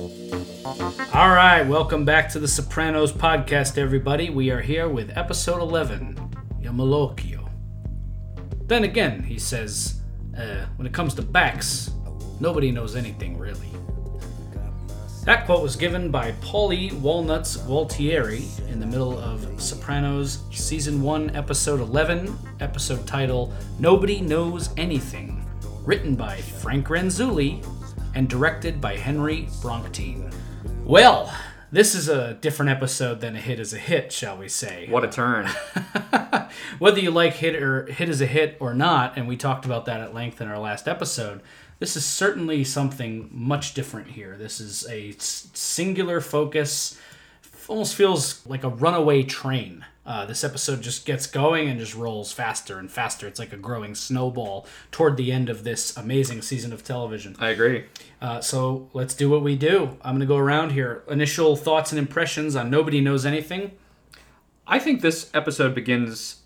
All right, welcome back to the Sopranos podcast, everybody. We are here with episode 11, Il Malocchio. Then again, he says, uh, when it comes to backs, nobody knows anything really. That quote was given by Paulie Walnuts Gualtieri in the middle of Sopranos Season 1, Episode 11, episode title Nobody Knows Anything, written by Frank Renzulli and directed by Henry Bronchtein. Well, this is a different episode than a hit is a hit, shall we say. What a turn. Whether you like hit or hit is a hit or not, and we talked about that at length in our last episode, this is certainly something much different here. This is a singular focus. Almost feels like a runaway train. Uh, this episode just gets going and just rolls faster and faster. It's like a growing snowball toward the end of this amazing season of television. I agree. Uh, so let's do what we do. I'm going to go around here. Initial thoughts and impressions on Nobody Knows Anything. I think this episode begins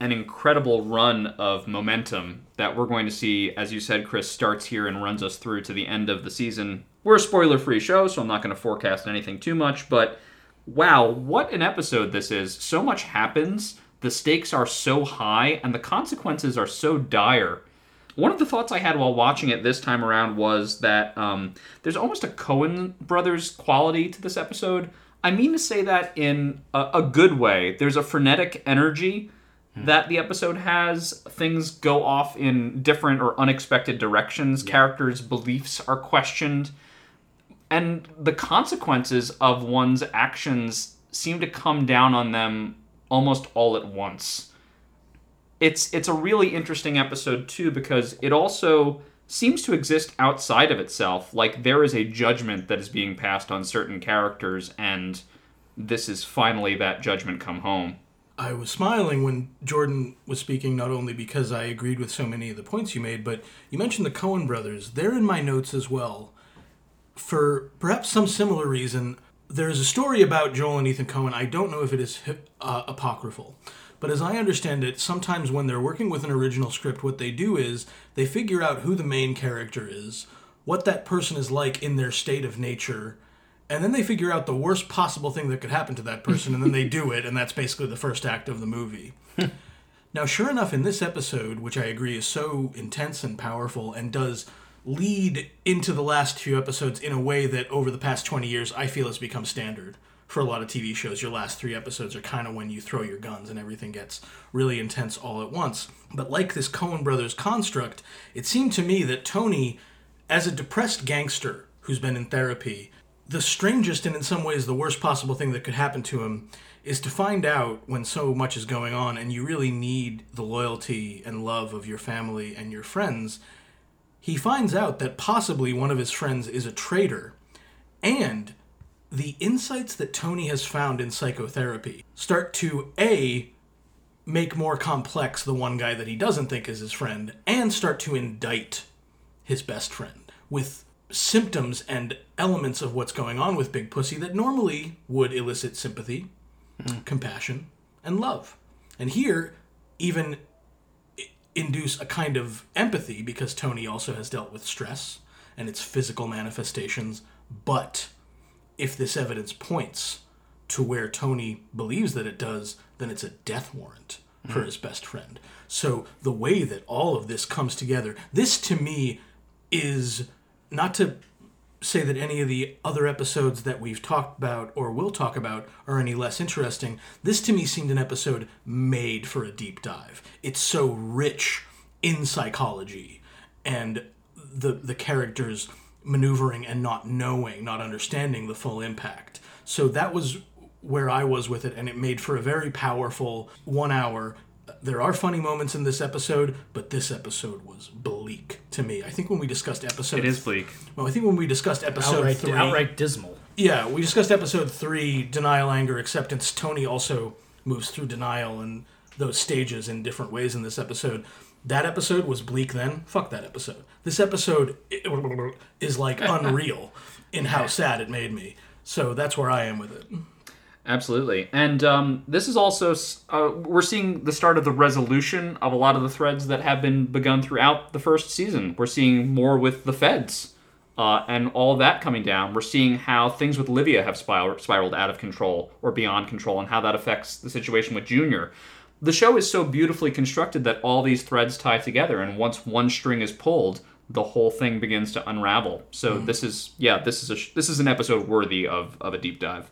an incredible run of momentum that we're going to see, as you said, Chris, starts here and runs us through to the end of the season. We're a spoiler free show, so I'm not going to forecast anything too much, but wow, what an episode this is. So much happens, the stakes are so high, and the consequences are so dire. One of the thoughts I had while watching it this time around was that um, there's almost a Coen brothers quality to this episode. I mean to say that in a, a good way. There's a frenetic energy that the episode has. Things go off in different or unexpected directions. Characters' beliefs are questioned. And the consequences of one's actions seem to come down on them almost all at once it's it's a really interesting episode too because it also seems to exist outside of itself like there is a judgment that is being passed on certain characters and this is finally that judgment come home I was smiling when Jordan was speaking, not only because I agreed with so many of the points you made, but you mentioned the Coen brothers. They're in my notes as well. For perhaps some similar reason, there is a story about Joel and Ethan Coen. I don't know if it is uh, apocryphal, but as I understand it, sometimes when they're working with an original script, what they do is they figure out who the main character is, what that person is like in their state of nature, and then they figure out the worst possible thing that could happen to that person, and then they do it, and that's basically the first act of the movie. now, sure enough, in this episode, which I agree is so intense and powerful and does lead into the last few episodes in a way that over the past 20 years I feel has become standard for a lot of TV shows. Your last three episodes are kind of when you throw your guns and everything gets really intense all at once. But like this Coen Brothers construct, it seemed to me that Tony, as a depressed gangster who's been in therapy, the strangest and in some ways the worst possible thing that could happen to him is to find out when so much is going on and you really need the loyalty and love of your family and your friends. He finds out that possibly one of his friends is a traitor, and the insights that Tony has found in psychotherapy start to A, make more complex the one guy that he doesn't think is his friend, and start to indict his best friend with symptoms and elements of what's going on with Big Pussy that normally would elicit sympathy, hmm. compassion, and love. And here, even induce a kind of empathy because Tony also has dealt with stress and its physical manifestations. But if this evidence points to where Tony believes that it does, then it's a death warrant for hmm. his best friend. So the way that all of this comes together, this to me is not to say that any of the other episodes that we've talked about or will talk about are any less interesting. This to me seemed an episode made for a deep dive. It's so rich in psychology and the the characters maneuvering and not knowing, not understanding the full impact. So that was where I was with it and it made for a very powerful 1 hour there are funny moments in this episode, but this episode was bleak to me. I think when we discussed episode it is bleak well, I think when we discussed episode Outright, three, outright dismal. yeah, we discussed episode three, denial, anger, acceptance. Tony also moves through denial and those stages in different ways in this episode. That episode was bleak then. Fuck that episode. This episode is like unreal in how sad it made me. So that's where I am with it. Absolutely. And um, this is also, uh, we're seeing the start of the resolution of a lot of the threads that have been begun throughout the first season. We're seeing more with the feds Uh, and all that coming down, we're seeing how things with Livia have spir- spiraled out of control or beyond control, and how that affects the situation with Junior. The show is so beautifully constructed that all these threads tie together, and once one string is pulled, the whole thing begins to unravel. So this is, yeah, this is a sh- this is an episode worthy of of a deep dive.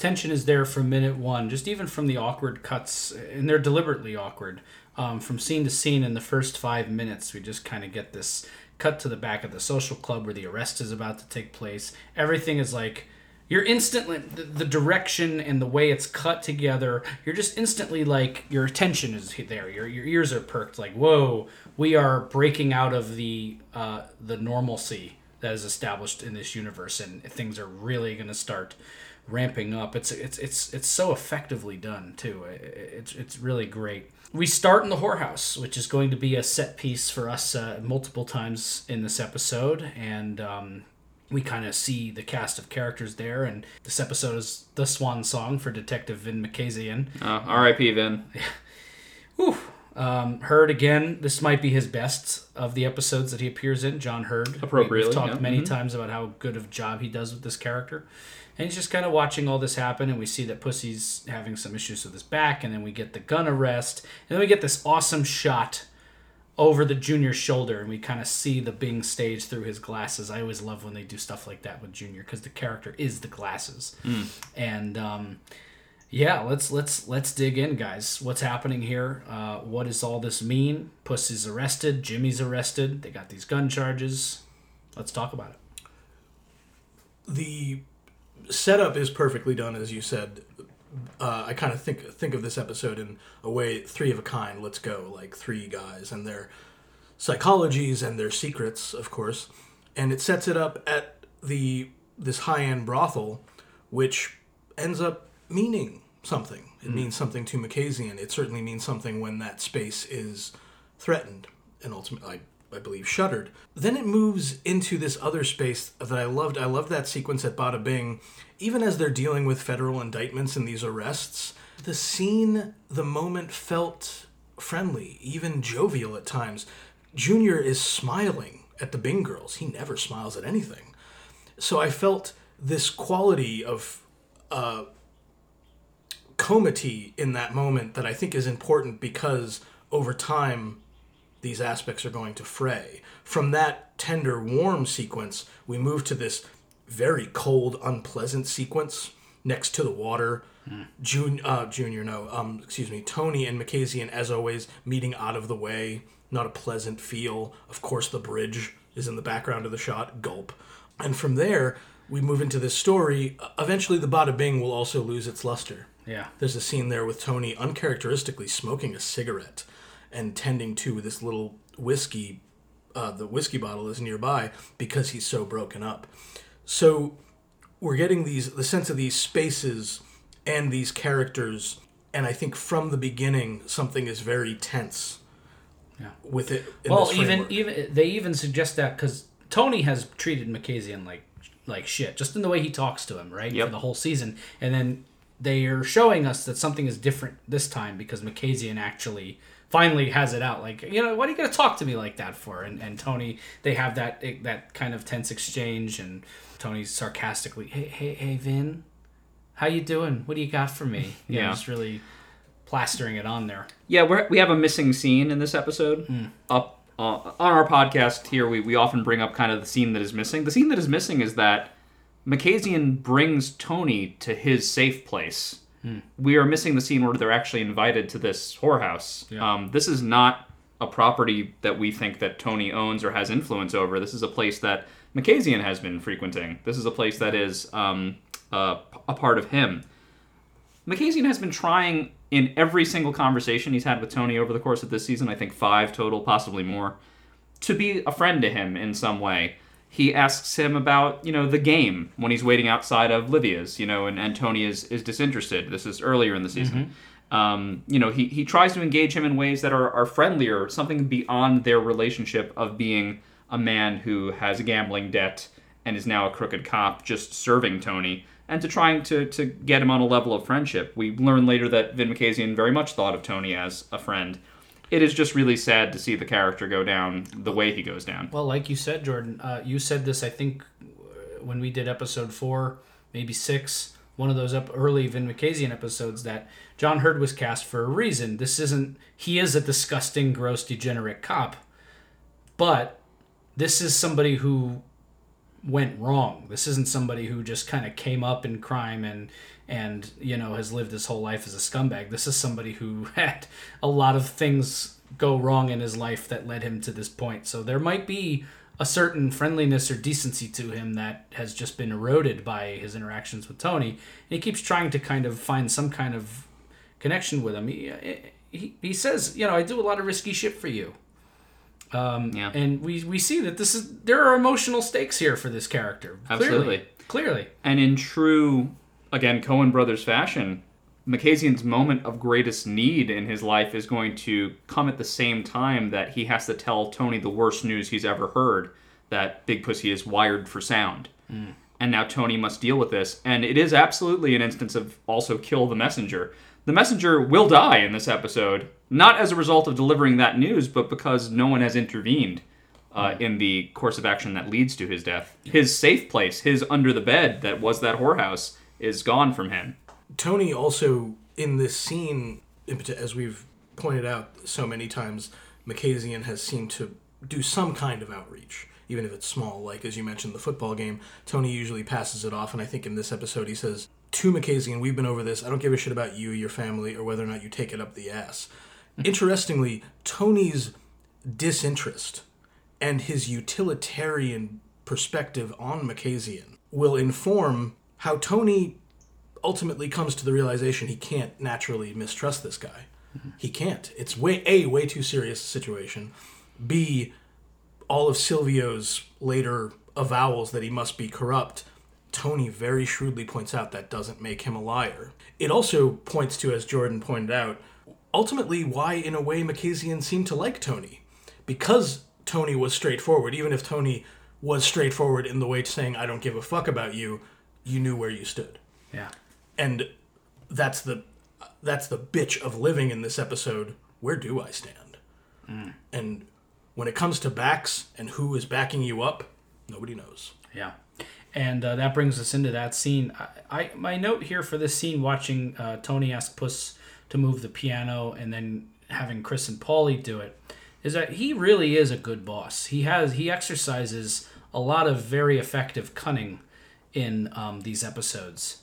Tension is there from minute one, just even from the awkward cuts, and they're deliberately awkward. Um, from scene to scene in the first five minutes, we just kind of get this cut to the back of the social club where the arrest is about to take place. Everything is like you're instantly the, the direction and the way it's cut together. You're just instantly like your attention is there. Your your ears are perked. Like whoa, we are breaking out of the uh, the normalcy that is established in this universe, and things are really going to start ramping up. It's it's it's it's so effectively done too. It's it's really great. We start in the whorehouse, which is going to be a set piece for us uh, multiple times in this episode, and um, we kind of see the cast of characters there. And this episode is the swan song for Detective Vin Makazian. Uh, R.I.P. Vin. Whew. Um, Heard again. This might be his best of the episodes that he appears in. John Heard. We- Appropriately, We've talked yeah. many Mhm. times about how good of job he does with this character, and he's just kind of watching all this happen. And we see that Pussy's having some issues with his back, and then we get the gun arrest, and then we get this awesome shot over the junior's shoulder, and we kind of see the Bing stage through his glasses. I always love when they do stuff like that with Junior because the character is the glasses, and. Um, yeah, let's let's let's dig in, guys. What's happening here? Uh, what does all this mean? Pussy's arrested. Jimmy's arrested. They got these gun charges. Let's talk about it. the setup is perfectly done, as you said. Uh, I kind of think think of this episode in a way three of a kind. Let's go, like three guys and their psychologies and their secrets, of course, and it sets it up at the this high end brothel, which ends up meaning something. It means something to Makazian. It certainly means something when that space is threatened and ultimately, I, I believe, shuttered. Then it moves into this other space that I loved. I loved that sequence at Bada Bing. Even as they're dealing with federal indictments and these arrests, the scene, the moment felt friendly, even jovial at times. Junior is smiling at the Bing girls. He never smiles at anything. So I felt this quality of uh, comity in that moment that I think is important because over time these aspects are going to fray. From that tender, warm sequence, we move to this very cold, unpleasant sequence next to the water. Jun- uh, Junior, no, um, excuse me, Tony and Makazian, as always, meeting out of the way. Not a pleasant feel. Of course, the bridge is in the background of the shot. Gulp. And from there, we move into this story. Eventually, the Bada Bing will also lose its luster. Yeah. There's a scene there with Tony uncharacteristically smoking a cigarette and tending to this little whiskey. Uh, the whiskey bottle is nearby because he's so broken up. So we're getting these the sense of these spaces and these characters, and I think from the beginning something is very tense. Yeah. With it. In Well, this even even they even suggest that because Tony has treated Makazian like like shit, just in the way he talks to him, right, Yep. for the whole season, and then they are showing us that something is different this time because Makazian actually finally has it out. Like, you know, what are you gonna talk to me like that for? And and Tony, they have that that kind of tense exchange, and Tony's sarcastically, hey hey hey Vin, how you doing? What do you got for me? You know, Yeah. just really plastering it on there. Yeah, we're, we have a missing scene in this episode. Up uh, on our podcast here, we, we often bring up kind of the scene that is missing. The scene that is missing is that Makazian brings Tony to his safe place. We are missing the scene where they're actually invited to this whorehouse. Yeah. Um, this is not a property that we think that Tony owns or has influence over. This is a place that Makazian has been frequenting. This is a place that is um, uh, a part of him. Makazian has been trying in every single conversation he's had with Tony over the course of this season, I think five total, possibly more, to be a friend to him in some way. He asks him about, you know, the game when he's waiting outside of Livia's, you know, and, Tony is, is disinterested. This is earlier in the season. Um, you know, he, he tries to engage him in ways that are, are friendlier, something beyond their relationship of being a man who has a gambling debt and is now a crooked cop just serving Tony, and to trying to, to get him on a level of friendship. We learn later that Vin Makazian very much thought of Tony as a friend. It is just really sad to see the character go down the way he goes down. Well, like you said, Jordan, uh, you said this, I think, when we did episode four, maybe six, one of those up early Vin Makazian episodes, that John Heard was cast for a reason. This isn't, he is a disgusting, gross, degenerate cop, but this is somebody who went wrong. This isn't somebody who just kind of came up in crime and and you know has lived his whole life as a scumbag. This is somebody who had a lot of things go wrong in his life that led him to this point. So there might be a certain friendliness or decency to him that has just been eroded by his interactions with Tony. And he keeps trying to kind of find some kind of connection with him. He, he, he says, you know, I do a lot of risky shit for you. Um, Yeah. And we, we see that this is there are emotional stakes here for this character. Clearly. Absolutely. Clearly. And in true, again, Coen Brothers fashion, Makazian's moment of greatest need in his life is going to come at the same time that he has to tell Tony the worst news he's ever heard that Big Pussy is wired for sound. And now Tony must deal with this. And it is absolutely an instance of also kill the messenger. The messenger will die in this episode, not as a result of delivering that news, but because no one has intervened uh, in the course of action that leads to his death. His safe place, his under the bed that was that whorehouse, is gone from him. Tony also in this scene, as we've pointed out so many times, Makazian has seemed to do some kind of outreach, even if it's small. Like as you mentioned, the football game. Tony usually passes it off, and I think in this episode he says to Makazian, "We've been over this. I don't give a shit about you, your family, or whether or not you take it up the ass." Interestingly, Tony's disinterest and his utilitarian perspective on Makazian will inform how Tony ultimately comes to the realization he can't naturally mistrust this guy. He can't. It's way a way too serious situation. B all of Silvio's later avowals that he must be corrupt. Tony very shrewdly points out that doesn't make him a liar. It also points to, as Jordan pointed out, ultimately why, in a way, Makazian seemed to like Tony. Because Tony was straightforward, even if Tony was straightforward in the way to saying, I don't give a fuck about you, you knew where you stood. Yeah. and that's the that's the bitch of living in this episode. Where do i stand? And when it comes to backs and who is backing you up nobody knows. Yeah, and uh, that brings us into that scene. I, I my note here for this scene, watching uh, Tony ask Puss to move the piano, and then having Chris and Paulie do it, is that he really is a good boss. He has he exercises a lot of very effective cunning in um, these episodes.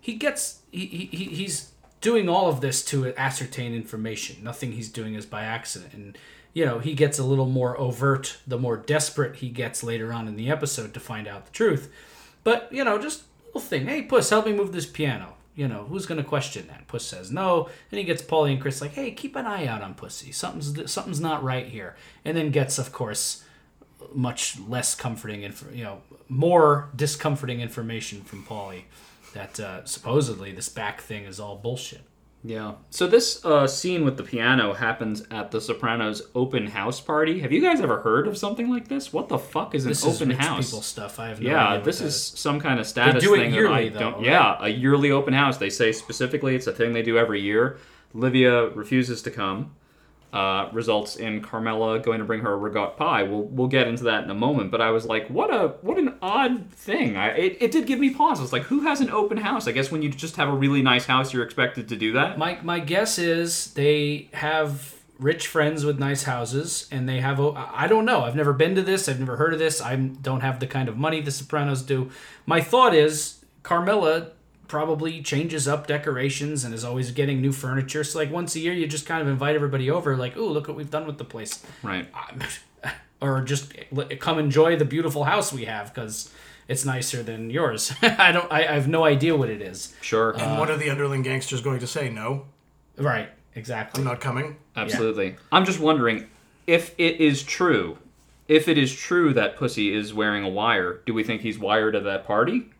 He gets he, he, he- he's doing all of this to ascertain information. Nothing he's doing is by accident, and you know he gets a little more overt the more desperate he gets later on in the episode to find out the truth. But you know, just little thing. Hey, Puss, help me move this piano. You know, who's gonna question that? Puss says no, and he gets Paulie and Chris like, hey, keep an eye out on Pussy. Something's something's not right here, and then gets, of course, much less comforting and you know more discomforting information from Paulie that uh, supposedly this back thing is all bullshit. Yeah. So this uh, scene with the piano happens at the Sopranos open house party. Have you guys ever heard of something like this? What the fuck is an This is open rich house? people stuff. I have no Yeah, this is some kind of status they do it thing yearly, that I though, don't. right? Yeah, a yearly open house. They say specifically it's a thing they do every year. Livia refuses to come. Uh, results in Carmela going to bring her a regot pie. We'll we'll get into that in a moment. But I was like, what a what an odd thing. I it, it did give me pause. I was like, who has an open house? I guess when you just have a really nice house, you're expected to do that. My my guess is they have rich friends with nice houses, and they have. I don't know. I've never been to this. I've never heard of this. I don't have the kind of money the Sopranos do. My thought is Carmela probably changes up decorations and is always getting new furniture. So like once a year, you just kind of invite everybody over. Like, oh, look what we've done with the place. Right. or just l- come enjoy the beautiful house we have because it's nicer than yours. I don't. I, I have no idea what it is. Sure. and what are the underling gangsters going to say no Right. Exactly. i'm not coming Absolutely. I'm just wondering if it is true. If it is true that Pussy is wearing a wire, do we think he's wired at that party?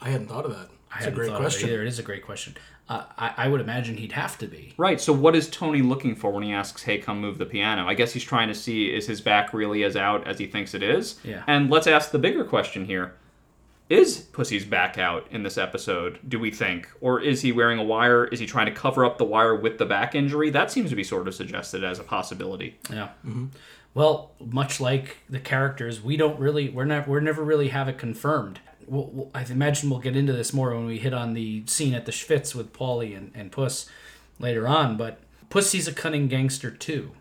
i hadn't thought of that I it's a great thought it question either. It is a great question. Uh, I, I would imagine he'd have to be. Right. So what is Tony looking for when he asks, "Hey, come move the piano"? I guess he's trying to see is his back really as out as he thinks it is. Yeah. And let's ask the bigger question here: is Pussy's back out in this episode, do we think? Or is he wearing a wire? Is he trying to cover up the wire with the back injury? That seems to be sort of suggested as a possibility. Yeah. Well, much like the characters, we don't really we're not we're never really have it confirmed. We'll, we'll, I imagine we'll get into this more when we hit on the scene at the Schwitz with Paulie and, and Puss later on. But Pussy's a cunning gangster too,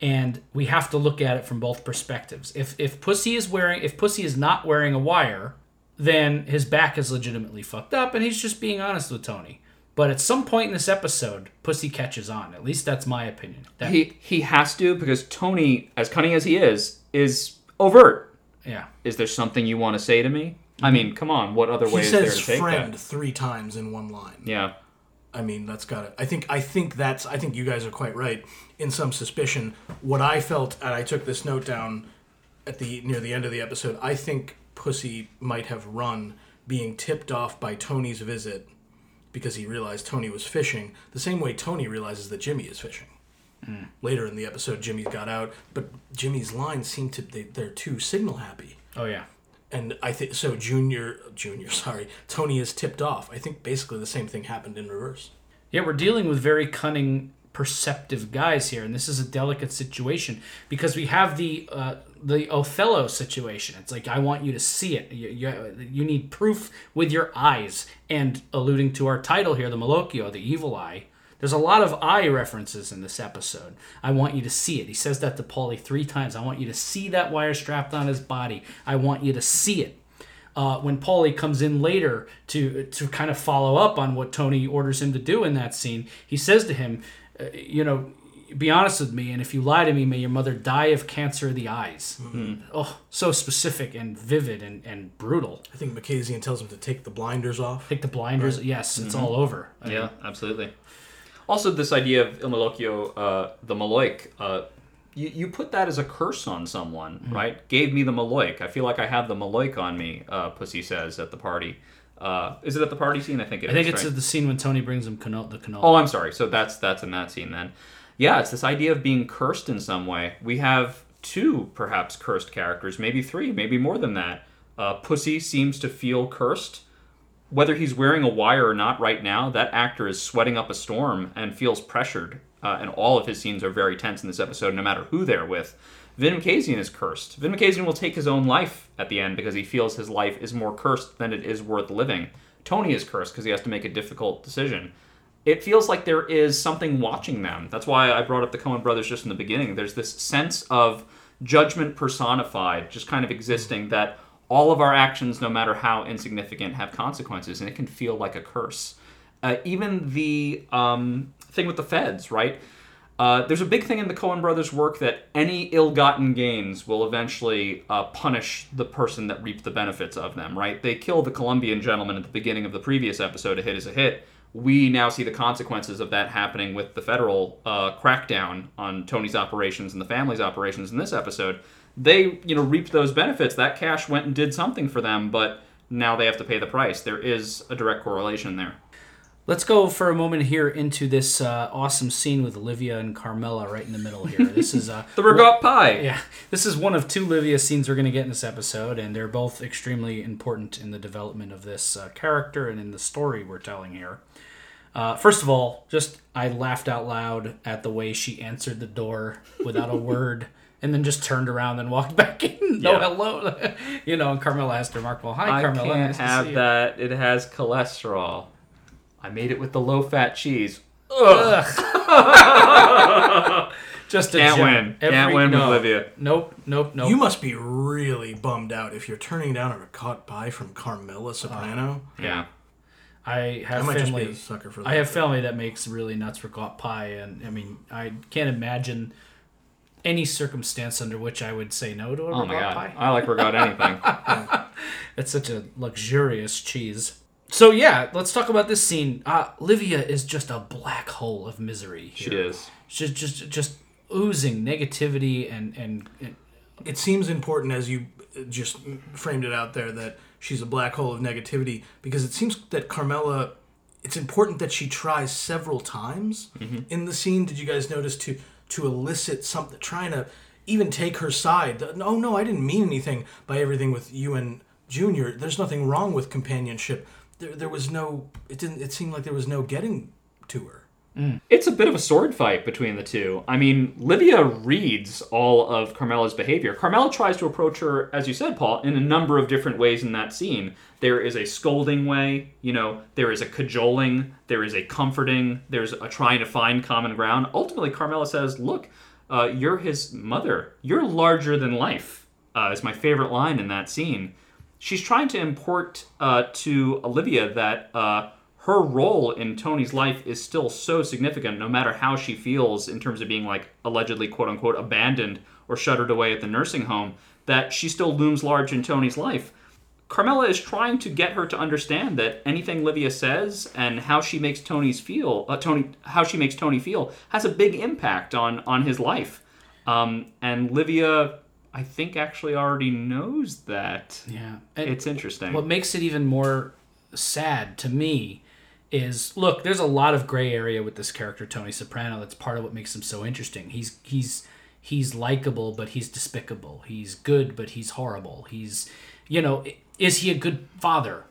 and we have to look at it from both perspectives. If if Pussy is wearing if Pussy is not wearing a wire, then his back is legitimately fucked up, and he's just being honest with Tony. But at some point in this episode, Pussy catches on. At least that's my opinion. That, He he has to because Tony, as cunning as he is, is overt. yeah. Is there something you want to say to me? I mean, come on. What other way He is there to take friend that? three times in one line. Yeah. I mean, that's got it. I think I think that's I think you guys are quite right in some suspicion. What I felt, and I took this note down at the near the end of the episode. I think Pussy might have run, being tipped off by Tony's visit because he realized Tony was fishing. The same way Tony realizes that Jimmy is fishing. Hmm. Later in the episode, Jimmy's got out, but Jimmy's lines seem to they, they're too signal happy Oh yeah. And I think so. Junior, Junior, sorry, Tony is tipped off. I think basically the same thing happened in reverse. Yeah, we're dealing with very cunning, perceptive guys here, and this is a delicate situation because we have the uh, the Othello situation. It's like I want you to see it. You, you, you need proof with your eyes. And alluding to our title here, the Malocchio, the evil eye. There's a lot of eye references in this episode. I want you to see it. He says that to Paulie three times. I want you to see that wire strapped on his body. I want you to see it uh, when Paulie comes in later to to kind of follow up on what Tony orders him to do in that scene, he says to him, uh, "You know, be honest with me, and if you lie to me, may your mother die of cancer of the eyes." Oh, so specific and vivid and, and brutal. I think Makazian tells him to take the blinders off. Take the blinders. Yes, it's all over. I mean, Yeah, absolutely. Also, this idea of Il Malocchio, uh, the Maloik, uh, you, you put that as a curse on someone, right? Gave me the Maloik. I feel like I have the Maloik on me, uh, Pussy says at the party. Uh, is it at the party scene? I think it I think it's right? at the scene when Tony brings him canola, the canola. Oh, I'm sorry. So that's that's in that scene then. Yeah, it's this idea of being cursed in some way. We have two perhaps cursed characters, maybe three, maybe more than that. Uh, Pussy seems to feel cursed. Whether he's wearing a wire or not right now, that actor is sweating up a storm and feels pressured. Uh, and all of his scenes are very tense in this episode, no matter who they're with. Vin Makazian is cursed. Vin Makazian will take his own life at the end because he feels his life is more cursed than it is worth living. Tony is cursed because he has to make a difficult decision it feels like there is something watching them. That's why I brought up the Coen brothers just in the beginning. There's this sense of judgment personified, just kind of existing that all of our actions, no matter how insignificant, have consequences, and it can feel like a curse. Uh, even the um, thing with the feds, right? Uh, there's a big thing in the Coen brothers' work that any ill-gotten gains will eventually uh, punish the person that reaped the benefits of them. Right? They kill the Colombian gentleman at the beginning of the previous episode. A hit is a hit. We now see the consequences of that happening with the federal uh, crackdown on Tony's operations and the family's operations in this episode. They, you know, reaped those benefits. That cash went and did something for them, but now they have to pay the price. There is a direct correlation there. Let's go for a moment here into this uh, awesome scene with Olivia and Carmela right in the middle here. This is uh, The Regot Pie. Yeah, this is one of two Olivia scenes we're going to get in this episode, and they're both extremely important in the development of this uh, character and in the story we're telling here. Uh, first of all, just I laughed out loud at the way she answered the door without a word, and then just turned around and walked back in. No Yeah. hello, you know. And Carmela asked her, "Mark, well, hi, I Carmela. can't nice have that. It has cholesterol. I made it with the low fat cheese. Ugh. Just a Can't gem. win. Can't win with no. Olivia. Nope, nope, nope. You must be really bummed out if you're turning down a caught pie from Carmela Soprano. Yeah. I I have might just be family. a sucker for that. I have family that makes really nuts ricotta pie, and I mean, I can't imagine any circumstance under which I would say no to a Oh my god. pie. I like Regot anything. It's such a luxurious cheese. So yeah, let's talk about this scene. Uh, Livia is just a black hole of misery. she is. She's just just oozing negativity and and, and it seems important as you just framed it out there that she's a black hole of negativity because it seems that Carmela it's important that she tries several times mm-hmm. in the scene did you guys notice to to elicit something trying to even take her side oh no I didn't mean anything by everything with you and Junior, there's nothing wrong with companionship. There, there was no. It didn't. It seemed like there was no getting to her. It's a bit of a sword fight between the two. I mean, Livia reads all of Carmela's behavior. Carmela tries to approach her, as you said, Paul, in a number of different ways in that scene. There is a scolding way, you know, there is a cajoling, there is a comforting, there's a trying to find common ground. Ultimately, Carmela says, Look, uh, you're his mother. You're larger than life, uh, is my favorite line in that scene. She's trying to import uh, to Olivia that uh, her role in Tony's life is still so significant, no matter how she feels in terms of being like allegedly quote unquote abandoned or shuttered away at the nursing home, that she still looms large in Tony's life. Carmela is trying to get her to understand that anything Livia says and how she makes Tony's feel, uh, Tony, how she makes Tony feel, has a big impact on on his life. Um, and Livia, I think, actually already knows that. Yeah. And It's interesting. what makes it even more sad to me is look, there's a lot of gray area with this character Tony Soprano. That's part of what makes him so interesting. He's he's he's likable, but he's despicable. He's good, but he's horrible. He's you know, is he a good father?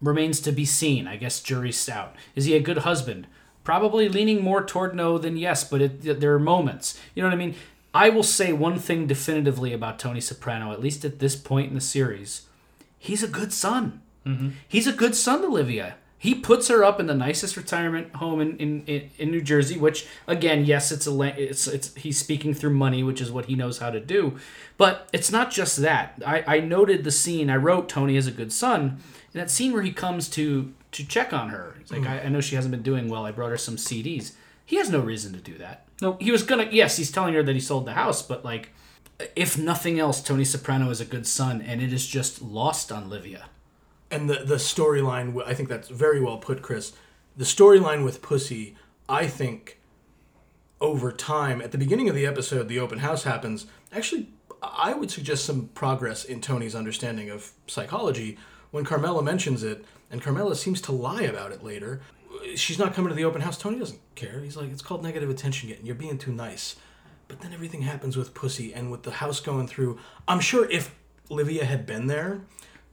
Remains to be seen. I guess jury's out. Is he a good husband? Probably leaning more toward no than yes, but it, there are moments. You know what I mean? I will say one thing definitively about Tony Soprano, at least at this point in the series. He's a good son. Mm-hmm. He's a good son to Livia. He puts her up in the nicest retirement home in, in, in, in New Jersey, which again, yes, it's a it's it's he's speaking through money, which is what he knows how to do. But it's not just that. I, I noted the scene. I wrote Tony is a good son. In that scene where he comes to to check on her, he's like, mm. I, I know she hasn't been doing well. I brought her some CDs. He has no reason to do that. No, he was gonna. Yes, he's telling her that he sold the house, but like, if nothing else, Tony Soprano is a good son, and it is just lost on Livia. And the the storyline I think that's very well put Chris. The storyline with Pussy I think over time at the beginning of the episode the open house happens. Actually I would suggest some progress in Tony's understanding of psychology. When Carmela mentions it and Carmela seems to lie about it later she's not coming to the open house. Tony doesn't care. He's like it's called negative attention getting you're being too nice. But then everything happens with Pussy and with the house going through. I'm sure if Livia had been there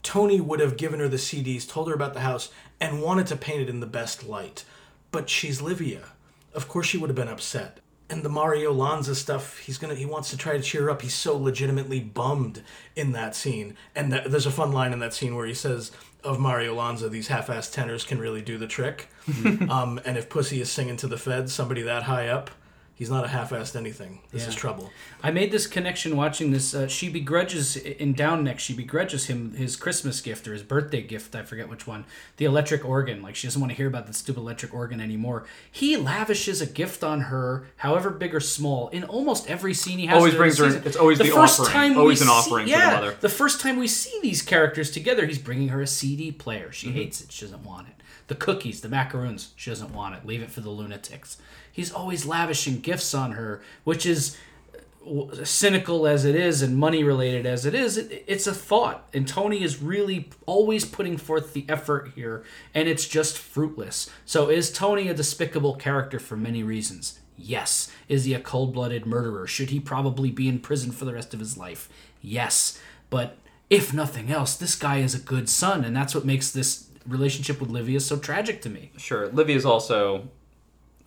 Tony would have given her the CDs, told her about the house, and wanted to paint it in the best light. But she's Livia. Of course she would have been upset. And the Mario Lanza stuff, he's gonna he wants to try to cheer her up. He's so legitimately bummed in that scene. And th- there's a fun line in that scene where he says of Mario Lanza, these half-assed tenors can really do the trick. um, and if Pussy is singing to the feds, somebody that high up, he's not a half-assed anything. This is trouble. I made this connection watching this. Uh, she begrudges in Down Neck. She begrudges him his Christmas gift or his birthday gift. I forget which one. The electric organ. Like she doesn't want to hear about the stupid electric organ anymore. He lavishes a gift on her, however big or small, in almost every scene he has. Always during brings her- it's always the offering. Time Always an see- offering to the yeah, mother. The first time we see these characters together, he's bringing her a CD player. She Mm-hmm. hates it. She doesn't want it. The cookies, the macaroons, she doesn't want it. Leave it for the lunatics. He's always lavishing gifts on her, which is uh, cynical as it is and money related as it is. It, it's a thought, and Tony is really always putting forth the effort here, and it's just fruitless. So, is Tony a despicable character for many reasons? Yes. Is he a cold blooded murderer? Should he probably be in prison for the rest of his life? Yes. But if nothing else, this guy is a good son, and that's what makes this relationship with Livia so tragic to me. Sure. livia is also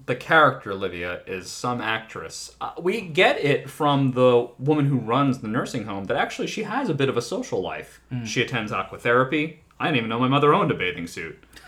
the character Livia is some actress. Uh, we get it from the woman who runs the nursing home that actually she has a bit of a social life. She attends aquatherapy. I didn't even know my mother owned a bathing suit.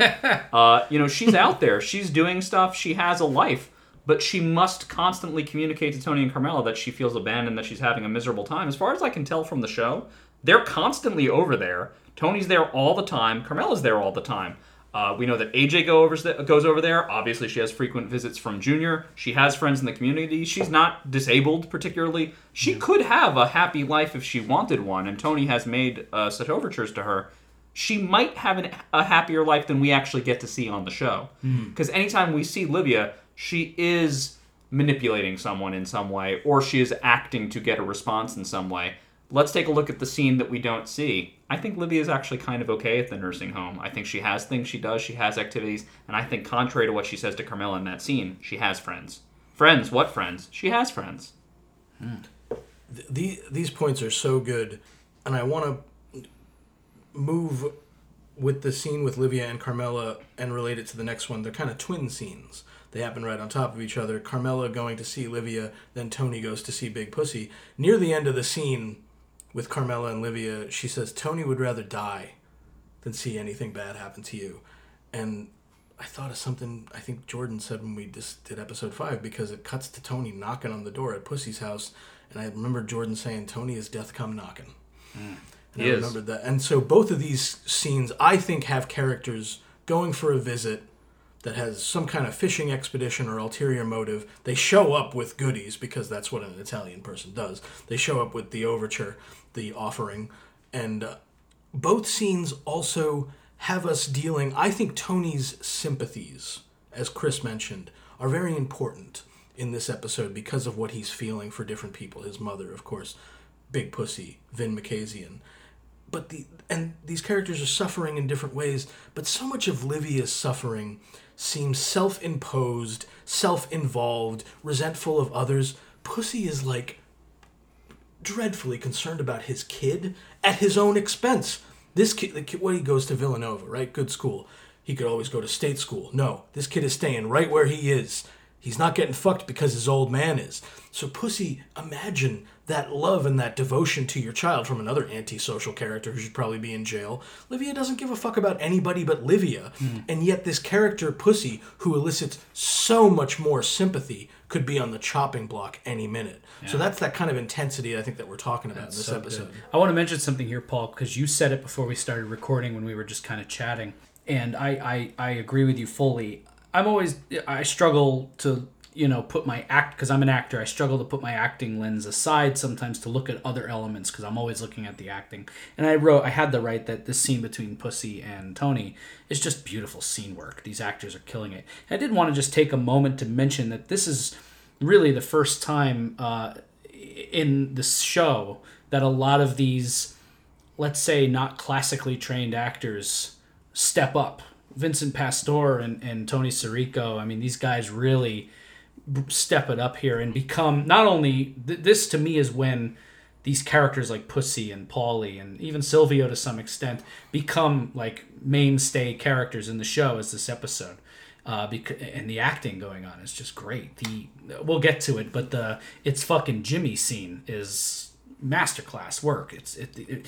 uh, you know, she's out there. She's doing stuff. She has a life. But she must constantly communicate to Tony and Carmela that she feels abandoned, that she's having a miserable time. As far as I can tell from the show, they're constantly over there. Tony's there all the time. Carmela's there all the time. Uh, we know that AJ go over, goes over there. Obviously, she has frequent visits from Junior. She has friends in the community. She's not disabled particularly. She could have a happy life if she wanted one, and Tony has made uh, such overtures to her. She might have an, a happier life than we actually get to see on the show. Because anytime we see Livia, she is manipulating someone in some way, or she is acting to get a response in some way. Let's take a look at the scene that we don't see. I think Livia is actually kind of okay at the nursing home. I think she has things she does, she has activities, and I think, contrary to what she says to Carmela in that scene, she has friends. Friends? What friends? She has friends. Hmm. the, these points are so good, and I want to move with the scene with Livia and Carmela and relate it to the next one. They're kind of twin scenes. They happen right on top of each other. Carmela going to see Livia, then Tony goes to see Big Pussy. Near the end of the scene with Carmela and Livia, she says Tony would rather die than see anything bad happen to you. And I thought of something I think Jordan said when we just did episode five because it cuts to Tony knocking on the door at Pussy's house, and I remember Jordan saying, "Tony is death come knocking." Mm. And He I remembered that, and so both of these scenes I think have characters going for a visit that has some kind of fishing expedition or ulterior motive. They show up with goodies because that's what an Italian person does. They show up with the overture, the offering, and uh, both scenes also have us dealing. I think Tony's sympathies, as Chris mentioned, are very important in this episode because of what he's feeling for different people. His mother, of course, Big Pussy, Vin Makazian. But the and these characters are suffering in different ways. But so much of Livia's suffering seems self-imposed, self-involved, resentful of others. Pussy is like dreadfully concerned about his kid at his own expense. This kid, the kid, what he goes to Villanova, right? Good school. He could always go to state school. No, this kid is staying right where he is. He's not getting fucked because his old man is. So, Pussy, imagine that love and that devotion to your child from another antisocial character who should probably be in jail. Livia doesn't give a fuck about anybody but Livia. Hmm. And yet, this character, Pussy, who elicits so much more sympathy, could be on the chopping block any minute. So, that's that kind of intensity I think that we're talking about in this So episode. good. I want to mention something here, Paul, because you said it before we started recording when we were just kind of chatting, and I I, I agree with you fully. I'm always I struggle to you know put my act because I'm an actor. I struggle to put my acting lens aside sometimes to look at other elements because I'm always looking at the acting. And I wrote I had the right that this scene between Pussy and Tony is just beautiful scene work. These actors are killing it. And I did want to just take a moment to mention that this is really the first time uh, in the show that a lot of these, let's say, not classically trained actors step up. Vincent Pastore and, and Tony Sirico, I mean, these guys really step it up here and become not only th- this to me is when these characters like Pussy and Paulie and even Silvio to some extent become like mainstay characters in the show as this episode. Uh, because and the acting going on is just great. The we'll get to it, but the it's fucking Jimmy scene is masterclass work. It's it, it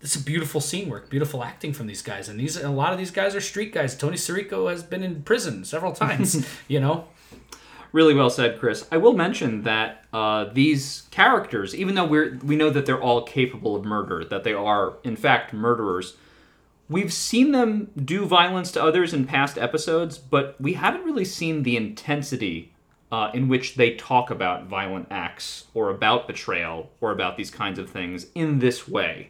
it's a beautiful scene work, beautiful acting from these guys, and these a lot of these guys are street guys. Tony Sirico has been in prison several times. you know, Really well said, Chris. I will mention that uh, these characters, even though we're we know that they're all capable of murder, that they are in fact murderers, we've seen them do violence to others in past episodes, but we haven't really seen the intensity uh, in which they talk about violent acts or about betrayal or about these kinds of things in this way.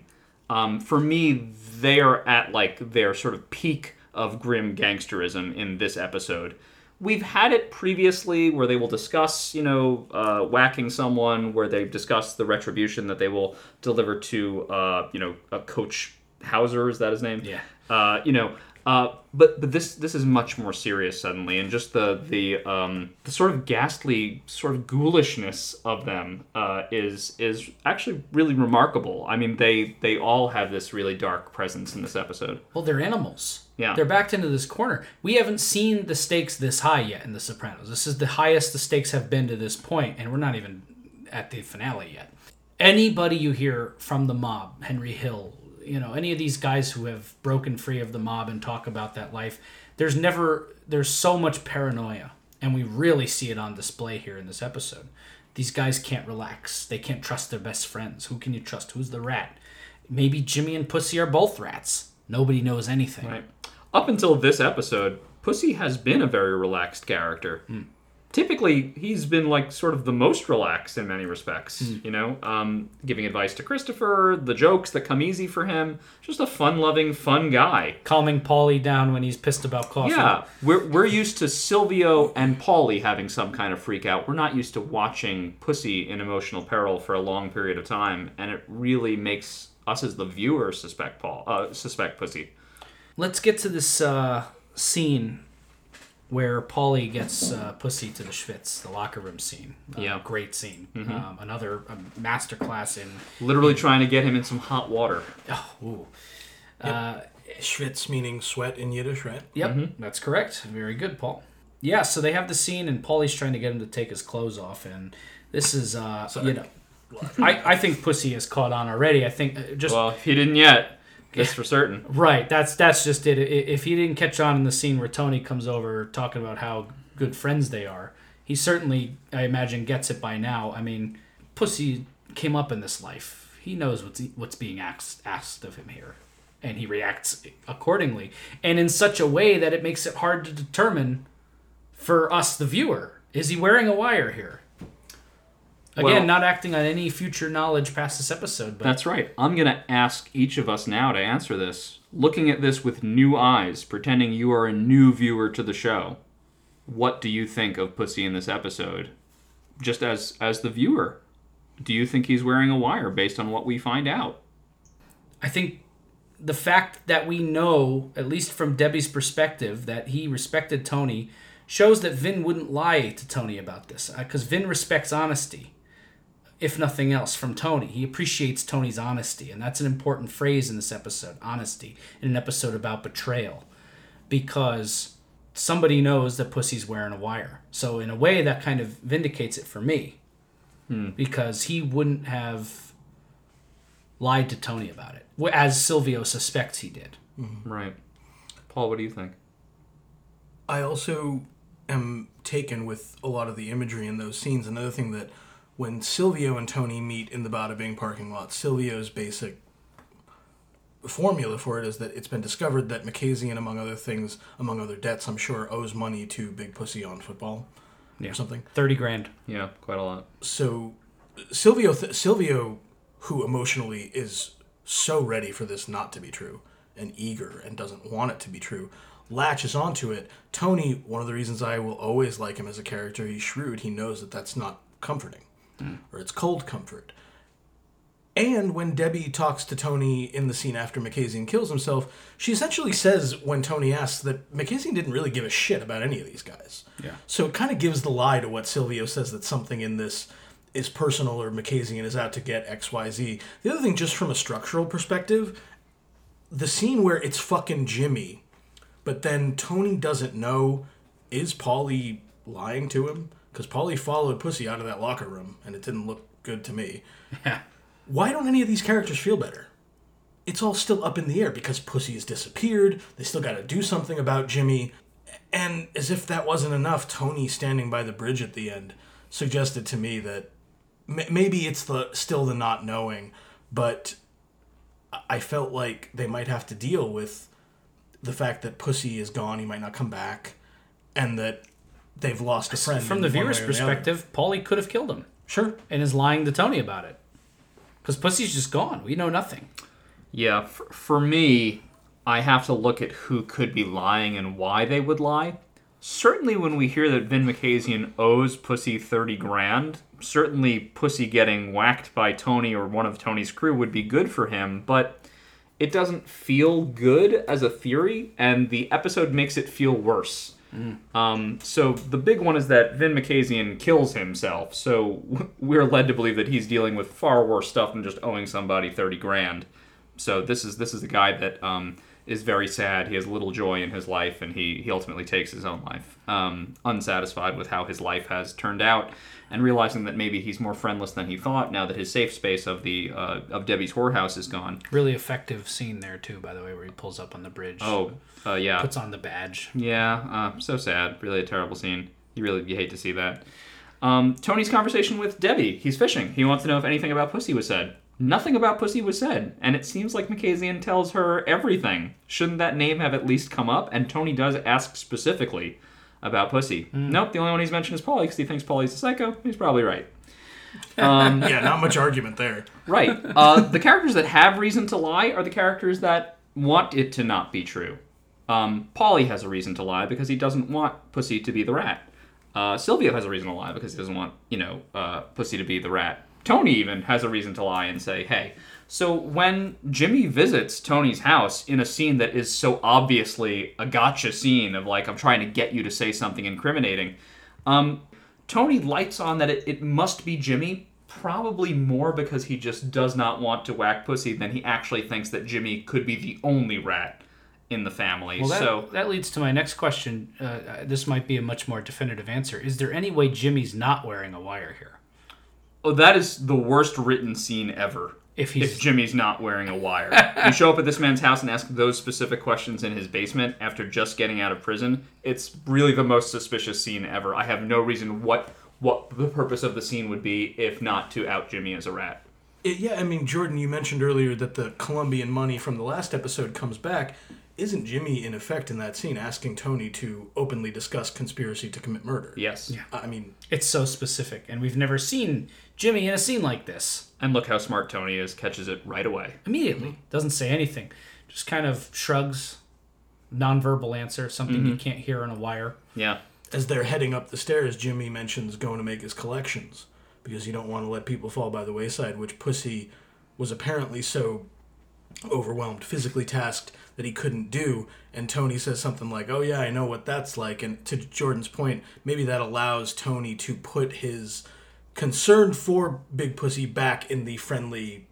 Um, for me, they are at like their sort of peak of grim gangsterism in this episode. We've had it previously where they will discuss, you know, uh, whacking someone, where they've discussed the retribution that they will deliver to, uh, you know, a Coach Hauser, is that his name? Yeah. Uh, you know, uh, but but this this is much more serious suddenly, and just the the um, the sort of ghastly sort of ghoulishness of them uh, is is actually really remarkable. I mean, they they all have this really dark presence in this episode. well they're animals. Yeah. they're backed into this corner. We haven't seen the stakes this high yet in The Sopranos. This is the highest the stakes have been to this point, and we're not even at the finale yet. Anybody you hear from the mob, Henry Hill, you know, any of these guys who have broken free of the mob and talk about that life, there's never there's so much paranoia, and we really see it on display here in this episode. These guys can't relax. They can't trust their best friends. Who can you trust? Who's the rat? Maybe Jimmy and Pussy are both rats. Nobody knows anything. Right. Up until this episode, Pussy has been a very relaxed character. Typically, he's been like sort of the most relaxed in many respects. You know, um, giving advice to Christopher, the jokes that come easy for him. Just a fun-loving, fun guy. Calming Paulie down when he's pissed about coffee. Yeah, we're, we're used to Silvio and Paulie having some kind of freak out. We're not used to watching Pussy in emotional peril for a long period of time, and it really makes us as the viewer suspect Paul, uh, suspect Pussy. Let's get to this uh, scene where Paulie gets uh, Pussy to the Schwitz, the locker room scene. Uh, Yeah. Great scene. Um, another um, masterclass in Literally trying to get him in some hot water. Oh, ooh. Uh, Schwitz meaning sweat in Yiddish, right? Yep, that's correct. Very good, Paul. Yeah, so they have the scene, and Paulie's trying to get him to take his clothes off, and this is, uh, you know, I, I think Pussy has caught on already. I think uh, just Well, he didn't yet. That's for certain. right. That's that's just it. If he didn't catch on in the scene where Tony comes over talking about how good friends they are, he certainly, I imagine, gets it by now. I mean, Pussy came up in this life. He knows what's what's being asked asked of him here, and he reacts accordingly, and in such a way that it makes it hard to determine for us, the viewer. Is he wearing a wire here? Again, Well- not acting on any future knowledge past this episode, but That's right. I'm going to ask each of us now to answer this, looking at this with new eyes, pretending you are a new viewer to the show. What do you think of Pussy in this episode? Just as as the viewer, do you think he's wearing a wire based on what we find out? I think the fact that we know, at least from Debbie's perspective, that he respected Tony shows that Vin wouldn't lie to Tony about this. Uh, because Vin respects honesty, if nothing else, from Tony. He appreciates Tony's honesty. And that's an important phrase in this episode honesty, in an episode about betrayal. Because somebody knows that Pussy's wearing a wire. So, in a way, that kind of vindicates it for me. Hmm. Because he wouldn't have lied to Tony about it, as Silvio suspects he did. Mm-hmm. Right. Paul, what do you think? I also am taken with a lot of the imagery in those scenes. Another thing that when Silvio and Tony meet in the Bada Bing parking lot, Silvio's basic formula for it is that it's been discovered that Makazian, among other things, among other debts, I'm sure, owes money to Big Pussy on football or something. 30 grand. Yeah, quite a lot. So Silvio, th- Silvio, who emotionally is so ready for this not to be true and eager and doesn't want it to be true, latches onto it. Tony, one of the reasons I will always like him as a character, he's shrewd. He knows that that's not comforting, or it's cold comfort. And when Debbie talks to Tony in the scene after Makazian kills himself, she essentially says when Tony asks that Makazian didn't really give a shit about any of these guys. Yeah. So it kind of gives the lie to what Silvio says that something in this is personal or Makazian is out to get XYZ. The other thing, just from a structural perspective, the scene where it's fucking Jimmy, but then Tony doesn't know is Paulie lying to him? Because Paulie followed Pussy out of that locker room and it didn't look good to me. Yeah. Why don't any of these characters feel better? It's all still up in the air because Pussy has disappeared. They still got to do something about Jimmy. And as if that wasn't enough, Tony standing by the bridge at the end suggested to me that m- maybe it's the still the not knowing, but I felt like they might have to deal with the fact that Pussy is gone, he might not come back, and that they've lost a friend. From the viewer's or the perspective, Paulie could have killed him sure. and is lying to Tony about it. Because Pussy's just gone. We know nothing. Yeah, for, for me, I have to look at who could be lying and why they would lie. Certainly, when we hear that Vin Makazian owes Pussy 30 grand, certainly Pussy getting whacked by Tony or one of Tony's crew would be good for him, but it doesn't feel good as a theory, and the episode makes it feel worse. Um, so the big one is that Vin Makazian kills himself. So we're led to believe that he's dealing with far worse stuff than just owing somebody thirty grand. So this is this is a guy that um, is very sad. He has little joy in his life, and he he ultimately takes his own life, um, unsatisfied with how his life has turned out, and realizing that maybe he's more friendless than he thought now that his safe space of the uh, of Debbie's whorehouse is gone. Really effective scene there, too, by the way, where he pulls up on the bridge. Oh, uh, yeah. Puts on the badge. Yeah, uh, so sad. Really a terrible scene. You really you hate to see that. Um, Tony's conversation with Debbie. He's fishing. He wants to know if anything about Pussy was said. Nothing about Pussy was said, and it seems like Makazian tells her everything. Shouldn't that name have at least come up? And Tony does ask specifically about Pussy. Nope, the only one he's mentioned is Paulie because he thinks Paulie's a psycho. He's probably right. Yeah, not much argument there. Right. Uh, the characters that have reason to lie are the characters that want it to not be true. Um, Paulie has a reason to lie because he doesn't want Pussy to be the rat. Uh, Silvio has a reason to lie because he doesn't want, you know, uh, Pussy to be the rat. Tony even has a reason to lie and say, hey. So when Jimmy visits Tony's house in a scene that is so obviously a gotcha scene of like, I'm trying to get you to say something incriminating, um, Tony lights on that it, it must be Jimmy probably more because he just does not want to whack pussy than he actually thinks that Jimmy could be the only rat in the family. Well, that, so that leads to my next question. Uh, this might be a much more definitive answer. Is there any way Jimmy's not wearing a wire here? Oh, that is the worst written scene ever. If he's if Jimmy's not wearing a wire. you show up at this man's house and ask those specific questions in his basement after just getting out of prison. It's really the most suspicious scene ever. I have no reason what what the purpose of the scene would be if not to out Jimmy as a rat. It- yeah, I mean, Jordan, you mentioned earlier that the Colombian money from the last episode comes back. Isn't Jimmy, in effect, in that scene, asking Tony to openly discuss conspiracy to commit murder? Yes. Yeah. I mean, it's so specific, and we've never seen Jimmy in a scene like this. And look how smart Tony is, catches it right away. Immediately, mm-hmm. doesn't say anything, just kind of shrugs, nonverbal answer, something you mm-hmm. can't hear on a wire. Yeah. as they're heading up the stairs, Jimmy mentions going to make his collections because you don't want to let people fall by the wayside, which Pussy was apparently so overwhelmed, physically tasked, that he couldn't do. And Tony says something like, Oh, yeah, I know what that's like. And to Jordan's point, maybe that allows Tony to put his concern for Big Pussy back in the friendly,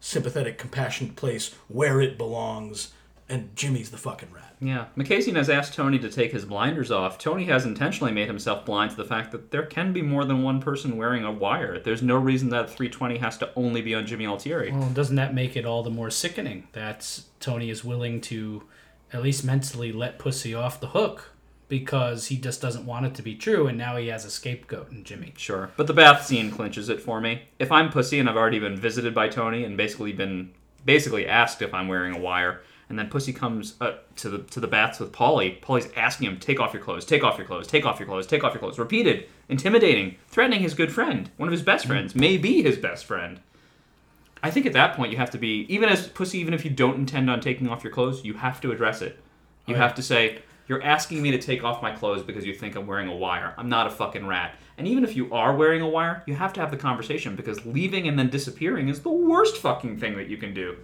sympathetic, compassionate place where it belongs. And Jimmy's the fucking rat. Yeah. Makazian has asked Tony to take his blinders off. Tony has intentionally made himself blind to the fact that there can be more than one person wearing a wire. There's no reason that 320 has to only be on Jimmy Altieri. Well, doesn't that make it all the more sickening that Tony is willing to at least mentally let Pussy off the hook because he just doesn't want it to be true, and now he has a scapegoat in Jimmy. Sure. But the bath scene clinches it for me. If I'm pussy and I've already been visited by Tony and basically been basically asked if I'm wearing a wire, and then pussy comes uh, to the to the baths with Paulie, Paulie's asking him, "Take off your clothes, take off your clothes, take off your clothes, take off your clothes." Repeated, intimidating, threatening his good friend, one of his best friends, maybe his best friend. I think at that point you have to be even as pussy, even if you don't intend on taking off your clothes, you have to address it. You Oh, have yeah. to say, "You're asking me to take off my clothes because you think I'm wearing a wire. I'm not a fucking rat." And even if you are wearing a wire, you have to have the conversation because leaving and then disappearing is the worst fucking thing that you can do.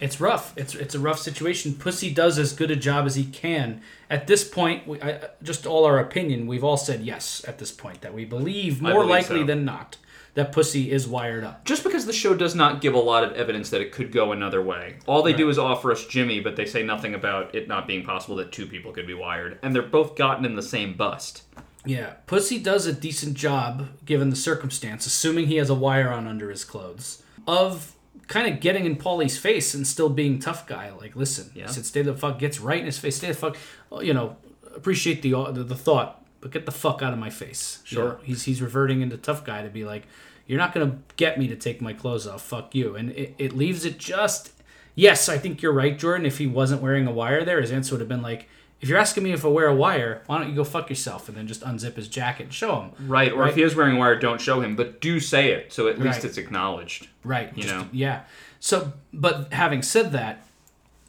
It's rough. It's it's a rough situation. Pussy does as good a job as he can. At this point, we, I, just all our opinion, we've all said yes at this point that we believe more believe likely so. than not that Pussy is wired up. Just because the show does not give a lot of evidence that it could go another way. All they do is offer us Jimmy, but they say nothing about it not being possible that two people could be wired. And they're both gotten in the same bust. Yeah, Pussy does a decent job given the circumstance, assuming he has a wire on under his clothes, of kind of getting in Paulie's face and still being tough guy. Like, listen, Yeah. he said, "Stay the fuck," gets right in his face. Stay the fuck. You know, appreciate the the, the thought, but get the fuck out of my face. You Sure. know, he's he's reverting into tough guy to be like, "You're not gonna get me to take my clothes off. Fuck you." And it, it leaves it just. Yes, I think you're right, Jordan. If he wasn't wearing a wire there, his answer would have been like, if you're asking me if I wear a wire, why don't you go fuck yourself and then just unzip his jacket and show him? Right, or Right. if he is wearing a wire, don't show him, but do say it, so at least Right. it's acknowledged. Right. You just- know? Yeah. So, but having said that,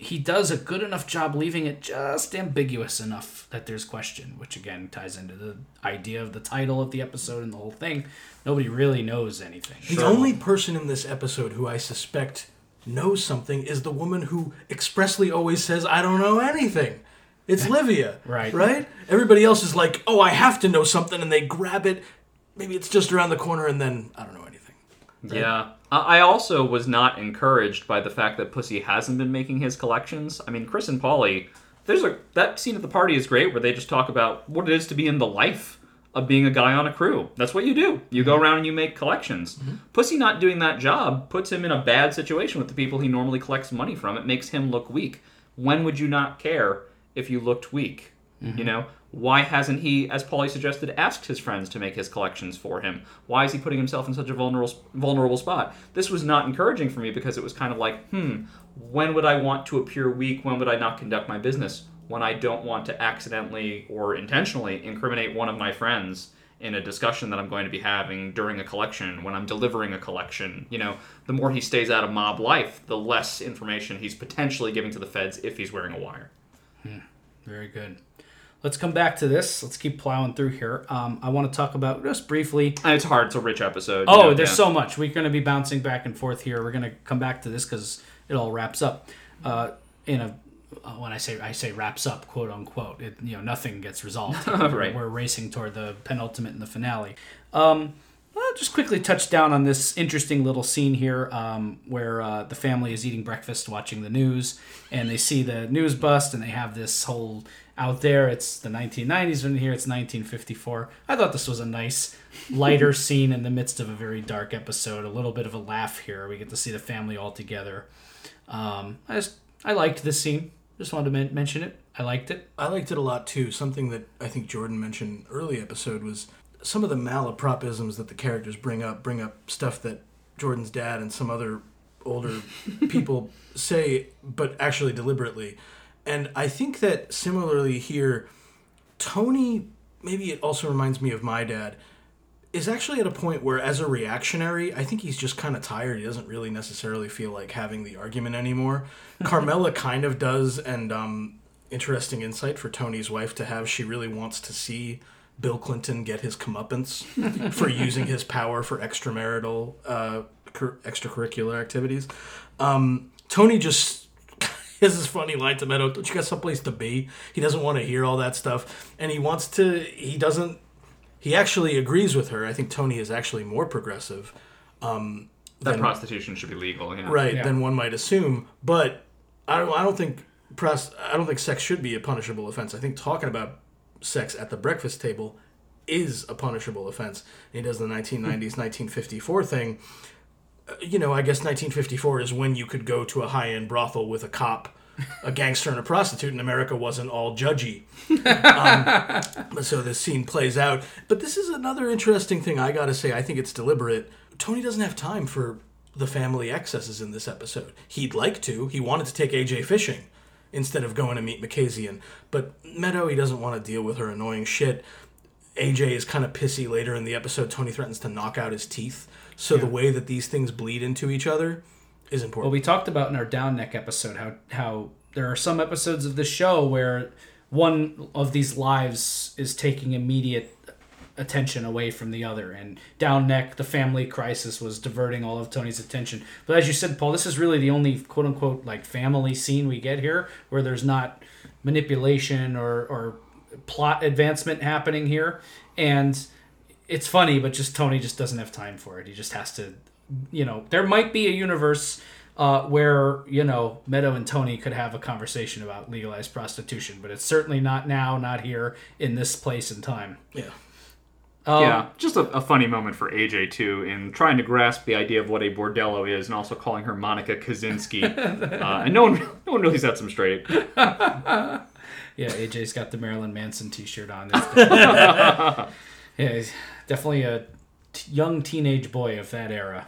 he does a good enough job leaving it just ambiguous enough that there's question, which again ties into the idea of the title of the episode and the whole thing. Nobody really knows anything. The only person in this episode who I suspect knows something is the woman who expressly always says, I don't know anything. It's Livia. Right. Right? Everybody else is like, oh, I have to know something, and they grab it. Maybe it's just around the corner, and then I don't know anything. Yeah. I also was not encouraged by the fact that Pussy hasn't been making his collections. I mean, Chris and Paulie, there's a that scene at the party is great where they just talk about what it is to be in the life of being a guy on a crew. That's what you do. You go mm-hmm. around and you make collections. Mm-hmm. Pussy not doing that job puts him in a bad situation with the people he normally collects money from. It makes him look weak. When would you not care if you looked weak? You mm-hmm. know, why hasn't he, as Paulie suggested, asked his friends to make his collections for him? Why is he putting himself in such a vulnerable vulnerable spot? This was not encouraging for me because it was kind of like, hmm, when would I want to appear weak? When would I not conduct my business? When I don't want to accidentally or intentionally incriminate one of my friends in a discussion that I'm going to be having during a collection, when I'm delivering a collection. You know, the more he stays out of mob life, the less information he's potentially giving to the feds if he's wearing a wire. Hmm. Very good. Let's come back to this. Let's keep plowing through here. Um, I want to talk about just briefly And it's hard. It's a rich episode. you Oh, know, there's yeah. so much. We're going to be bouncing back and forth here. We're going to come back to this because it all wraps up. Uh, in a uh, when I say I say wraps up, quote unquote, it, you know nothing gets resolved. Right. We're racing toward the penultimate and the finale. Um, I'll just quickly touch down on this interesting little scene here um, where uh, the family is eating breakfast, watching the news, and they see the news bust, and they have this whole out there. It's the 1990s, and here it's 1954. I thought this was a nice, lighter scene in the midst of a very dark episode. A little bit of a laugh here. We get to see the family all together. Um, I just I liked this scene. Just wanted to men- mention it. I liked it. I liked it a lot too. Something that I think Jordan mentioned early episode was some of the malapropisms that the characters bring up. Bring up stuff that Jordan's dad and some other older people say, but actually deliberately. And I think that similarly here, Tony. Maybe it also reminds me of my dad. Is actually at a point where, as a reactionary, I think he's just kind of tired. He doesn't really necessarily feel like having the argument anymore. Carmela kind of does, and um, interesting insight for Tony's wife to have. She really wants to see Bill Clinton get his comeuppance for using his power for extramarital, uh, cur- extracurricular activities. Um, Tony just has this funny line to Meadow, don't you got someplace to be? He doesn't want to hear all that stuff. And he wants to, he doesn't, he actually agrees with her. I think Tony is actually more progressive. Um, That than- prostitution should be legal. Yeah. right Yeah. than one might assume. But I don't, I don't think press I don't think sex should be a punishable offense. I think talking about sex at the breakfast table is a punishable offense. And he does the 1990s 1954 thing. You know, I guess 1954 is when you could go to a high-end brothel with a cop, a gangster, and a prostitute, and America wasn't all judgy. Um, so this scene plays out. But this is another interesting thing I gotta say. I think it's deliberate. Tony doesn't have time for the family excesses in this episode. He'd like to. He wanted to take AJ fishing instead of going to meet Makazian. But Meadow, he doesn't want to deal with her annoying shit. AJ is kind of pissy later in the episode. Tony threatens to knock out his teeth. So the way that these things bleed into each other is important. Well, we talked about in our down neck episode how how there are some episodes of the show where one of these lives is taking immediate attention away from the other. And down neck the family crisis was diverting all of tony's attention. But as you said paul this is really the only quote unquote like family scene we get here where there's not manipulation or or plot advancement happening here. And it's funny but just tony just doesn't have time for it he just has to you know there might be a universe uh, where you know Meadow and Tony could have a conversation about legalized prostitution, but it's certainly not now, not here in this place and time. yeah. Um, yeah, just a, a funny moment for AJ too in trying to grasp the idea of what a bordello is, and also calling her Monica Kaczynski. uh, and no one, no one really sets him straight. Yeah, AJ's got the Marilyn Manson T-shirt on. Yeah, he's definitely a t- young teenage boy of that era.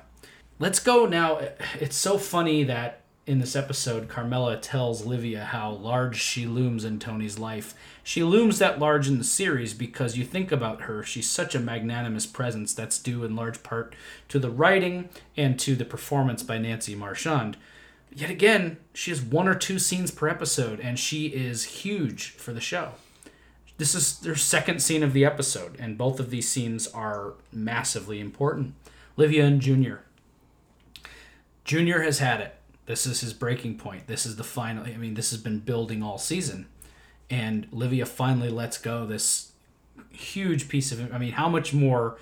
Let's go now. It's so funny that in this episode, Carmela tells Livia how large she looms in Tony's life. She looms that large in the series because you think about her, she's such a magnanimous presence that's due in large part to the writing and to the performance by Nancy Marchand. Yet again, she has one or two scenes per episode, and she is huge for the show. This is their second scene of the episode, and both of these scenes are massively important. Livia and Junior. Junior has had it. This is his breaking point. This is the final. I mean, this has been building all season, and Livia finally lets go this huge piece of. I mean, how much more?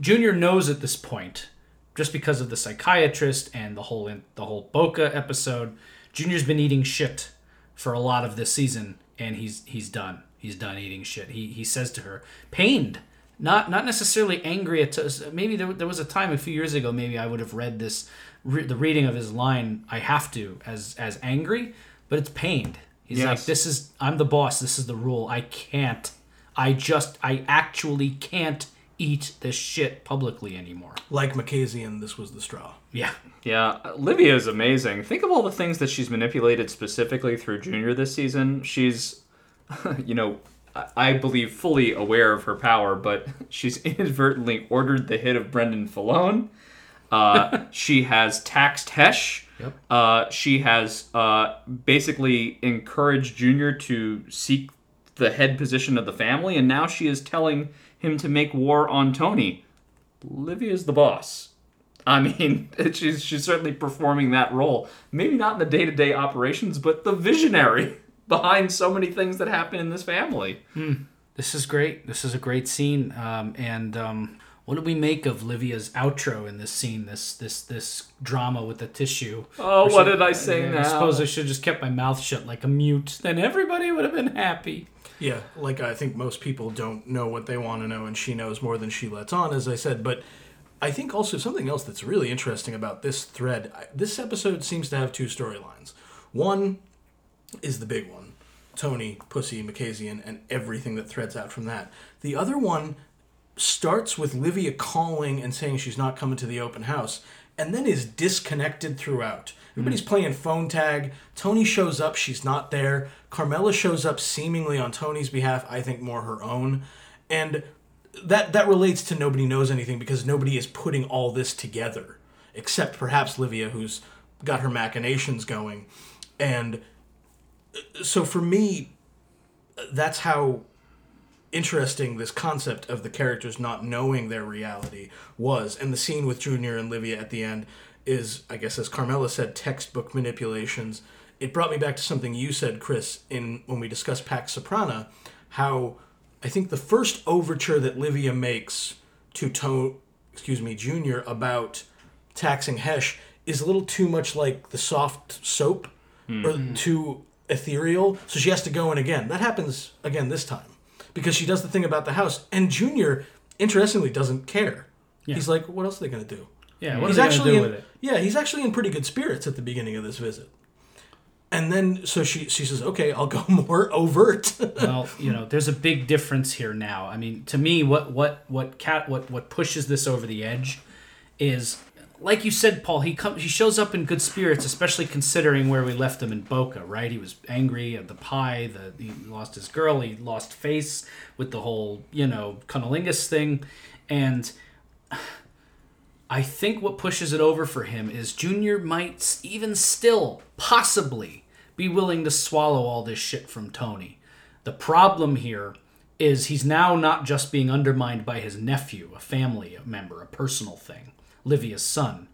Junior knows at this point, just because of the psychiatrist and the whole the whole Boca episode. Junior's been eating shit for a lot of this season, and he's he's done. He's done eating shit. He he says to her, pained, not not necessarily angry at us. Maybe there, there was a time a few years ago. Maybe I would have read this, re- the reading of his line. I have to as as angry, but it's pained. He's like, this is I'm the boss. This is the rule. I can't. I just I actually can't eat this shit publicly anymore. Like Makazian, this was the straw. Yeah. Yeah, Livia is amazing. Think of all the things that she's manipulated specifically through Junior this season. She's, you know, I- believe fully aware of her power, but she's inadvertently ordered the hit of Brendan Filone. Uh, she has taxed Hesh. Yep. Uh, she has uh, basically encouraged Junior to seek the head position of the family, and now she is telling him to make war on Tony. Livia's the boss. I mean, she's she's certainly performing that role. Maybe not in the day to day operations, but the visionary behind so many things that happen in this family. This is great. This is a great scene. Um, and um, what did we make of Livia's outro in this scene? This this this drama with the tissue. Oh, Or what should- did I say yeah, now? I suppose I should have just kept my mouth shut like a mute. Then everybody would have been happy. Yeah, like I think most people don't know what they want to know, and she knows more than she lets on, as I said. But I think also something else that's really interesting about this thread this episode seems to have two storylines. One is the big one Tony, Pussy, Makazian, and everything that threads out from that. The other one starts with Livia calling and saying she's not coming to the open house, and then is disconnected throughout. Everybody's hmm. playing phone tag. Tony shows up, she's not there. Carmela shows up seemingly on Tony's behalf, I think more her own. And that that relates to nobody knows anything because nobody is putting all this together except perhaps Livia who's got her machinations going. And so for me that's how interesting this concept of the characters not knowing their reality was. And the scene with Junior and Livia at the end is, I guess, as Carmela said, textbook manipulations. It brought me back to something you said, Chris, in when we discussed Pax Soprana, how I think the first overture that Livia makes to to excuse me, Junior about taxing Hesh is a little too much like the soft soap or hmm. too ethereal. So she has to go in again. That happens again this time because she does the thing about the house, and Junior, interestingly, doesn't care. He's like, "What else are they going to do?" Yeah, what he's actually in, yeah, he's actually in pretty good spirits at the beginning of this visit. And then so she she says, "Okay, I'll go more overt." well, you know, there's a big difference here now. I mean, to me, what what what cat what what pushes this over the edge is, like you said, Paul. He comes, he shows up in good spirits, especially considering where we left him in Boca. Right? He was angry at the pie. The he lost his girl. He lost face with the whole you know cunnilingus thing, and. I think what pushes it over for him is Junior might even still possibly be willing to swallow all this shit from Tony. The problem here is he's now not just being undermined by his nephew, a family member, a personal thing, Livia's son.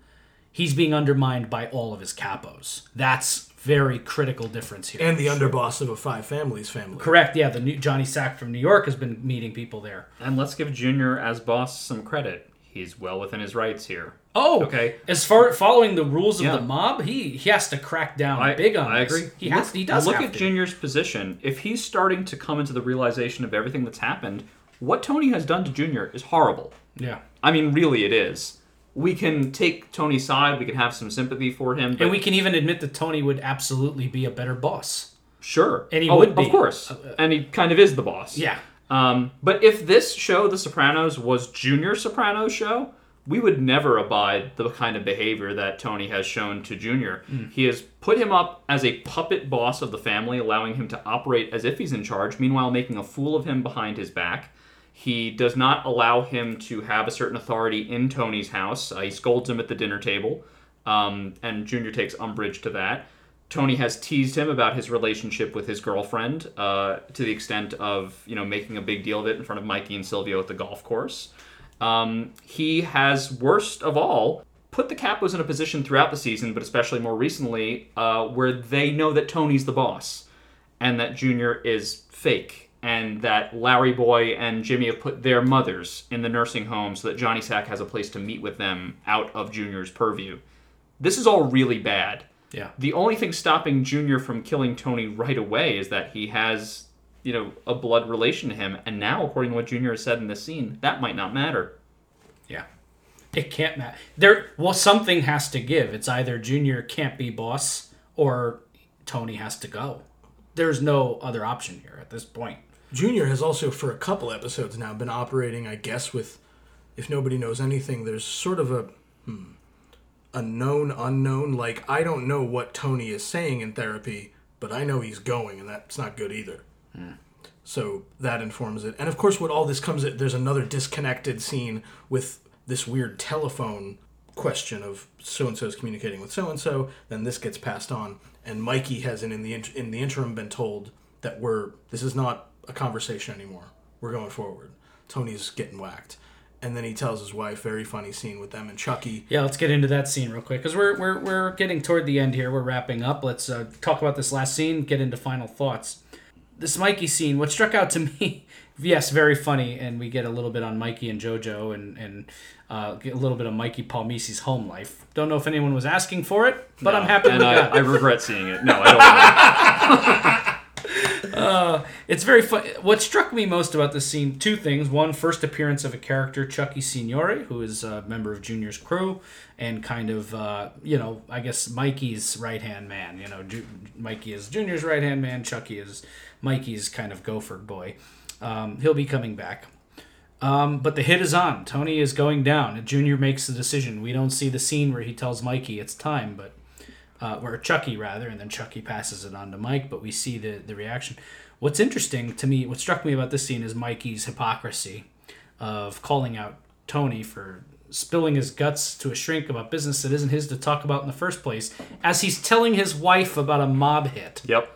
He's being undermined by all of his capos. That's very critical difference here. and the underboss of a five families family. Correct, yeah. The new Johnny Sack from New York has been meeting people there. And let's give Junior as boss some credit. He's well within his rights here. Oh, Okay. As far following the rules of Yeah. the mob, he he has to crack down I, big on I this. agree. He has. He does Look have at to. Junior's position. If he's starting to come into the realization of everything that's happened, what Tony has done to Junior is horrible. Yeah. I mean, really, it is. We can take Tony's side. We can have some sympathy for him. But And we can even admit that Tony would absolutely be a better boss. sure, And he Oh, would be. of course, uh, uh, and he kind of is the boss. Yeah. Um, but if this show, The Sopranos, was Junior Sopranos show, we would never abide the kind of behavior that Tony has shown to Junior. Hmm. He has put him up as a puppet boss of the family, allowing him to operate as if he's in charge, meanwhile making a fool of him behind his back. He does not allow him to have a certain authority in Tony's house. Uh, he scolds him at the dinner table, um, and Junior takes umbrage to that. Tony has teased him about his relationship with his girlfriend uh, to the extent of you know making a big deal of it in front of Mikey and Silvio at the golf course. Um, he has, worst of all, put the Capos in a position throughout the season, but especially more recently, uh, where they know that Tony's the boss and that Junior is fake, and that Larry Boy and Jimmy have put their mothers in the nursing home so that Johnny Sack has a place to meet with them out of Junior's purview. This is all really bad. Yeah. The only thing stopping Junior from killing Tony right away is that he has, you know, a blood relation to him. And now, according to what Junior has said in this scene, that might not matter. Yeah. It can't matter. There well something has to give. It's either Junior can't be boss or Tony has to go. There's no other option here at this point. Junior has also, for a couple episodes now, been operating, I guess, with, if nobody knows anything, there's sort of a, hmm, a known unknown. Like, I don't know what Tony is saying in therapy, but I know he's going, and that's not good either. So that informs it. And of course, what all this comes at, there's another disconnected scene with this weird telephone question of so and so's communicating with so and so. Then this gets passed on, and Mikey hasn't in the int- in the interim been told that we're this is not a conversation anymore. We're going forward. Tony's getting whacked, and then he tells his wife. Very funny scene with them and Chucky. Yeah, let's get into that scene real quick because we're, we're we're getting toward the end here. We're wrapping up. Let's uh, talk about this last scene. Get into final thoughts. This Mikey scene. What struck out to me yes, very funny, and we get a little bit on Mikey and JoJo, and and uh, get a little bit of Mikey Palmice's home life. Don't know if anyone was asking for it, but I'm happy and we I, got. I regret seeing it. No, I don't. It's very fun. What struck me most about this scene, two things. One, first appearance of a character, Chucky Signore, who is a member of Junior's crew and kind of, uh, you know, I guess Mikey's right hand man. You know, Ju- Mikey is Junior's right hand man. Chucky is Mikey's kind of gopher boy. Um, he'll be coming back. Um, but the hit is on. Tony is going down. Junior makes the decision. We don't see the scene where he tells Mikey it's time, but uh, or Chucky rather, and then Chucky passes it on to Mike. But we see the the reaction. What's interesting to me, what struck me about this scene is Mikey's hypocrisy of calling out Tony for spilling his guts to a shrink about business that isn't his to talk about in the first place, as he's telling his wife about a mob hit. Yep.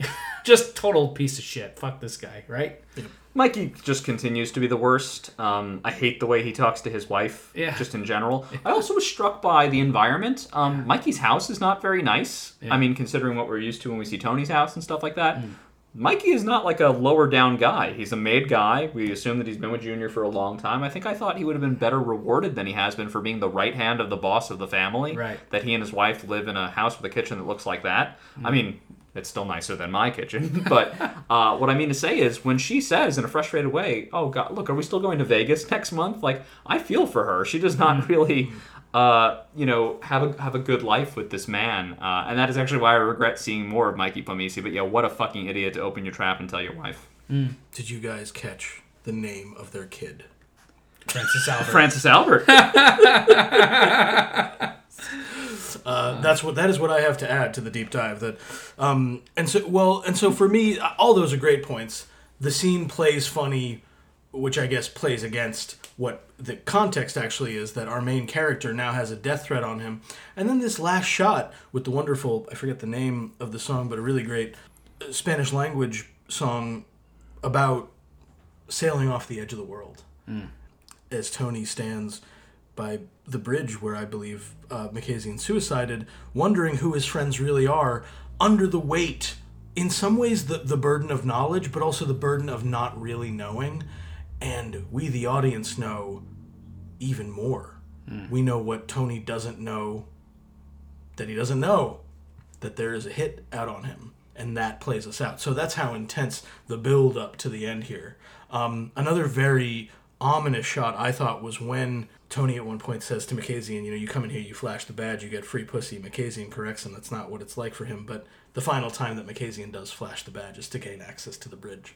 Just total piece of shit. Fuck this guy, right? Mikey just continues to be the worst. Um, I hate the way he talks to his wife, Yeah. just in general. I also was struck by the environment. Um, Mikey's house is not very nice. I mean, considering what we're used to when we see Tony's house and stuff like that. Mikey is not like a lower down guy. He's a made guy. We assume that he's been with Junior for a long time. I think I thought he would have been better rewarded than he has been for being the right hand of the boss of the family. Right. That he and his wife live in a house with a kitchen that looks like that. I mean, it's still nicer than my kitchen. But uh, what I mean to say is, when she says in a frustrated way, "Oh God, look, are we still going to Vegas next month?" Like, I feel for her. She does not really, uh, you know, have a have a good life with this man, uh, and that is actually why I regret seeing more of Mikey Palmice. But yeah, what a fucking idiot to open your trap and tell your wife. Did you guys catch the name of their kid? Francis Albert. Francis Albert. Uh, that's what that is what I have to add to the deep dive. That, um, and so well, and so for me, all those are great points. The scene plays funny, which I guess plays against what the context actually is. That our main character now has a death threat on him, and then this last shot with the wonderful I forget the name of the song, but a really great uh, Spanish language song about sailing off the edge of the world as Tony stands by the bridge where I believe uh, Makazian suicided, wondering who his friends really are, under the weight, in some ways, the, the burden of knowledge, but also the burden of not really knowing. And we, the audience, know even more. We know what Tony doesn't know that he doesn't know that there is a hit out on him, and that plays us out. So that's how intense the build up to the end here. Um, another very ominous shot I thought was when Tony at one point says to Makazian, you know, you come in here, you flash the badge, you get free pussy. Makazian corrects him that's not what it's like for him, but the final time that Makazian does flash the badge is to gain access to the bridge.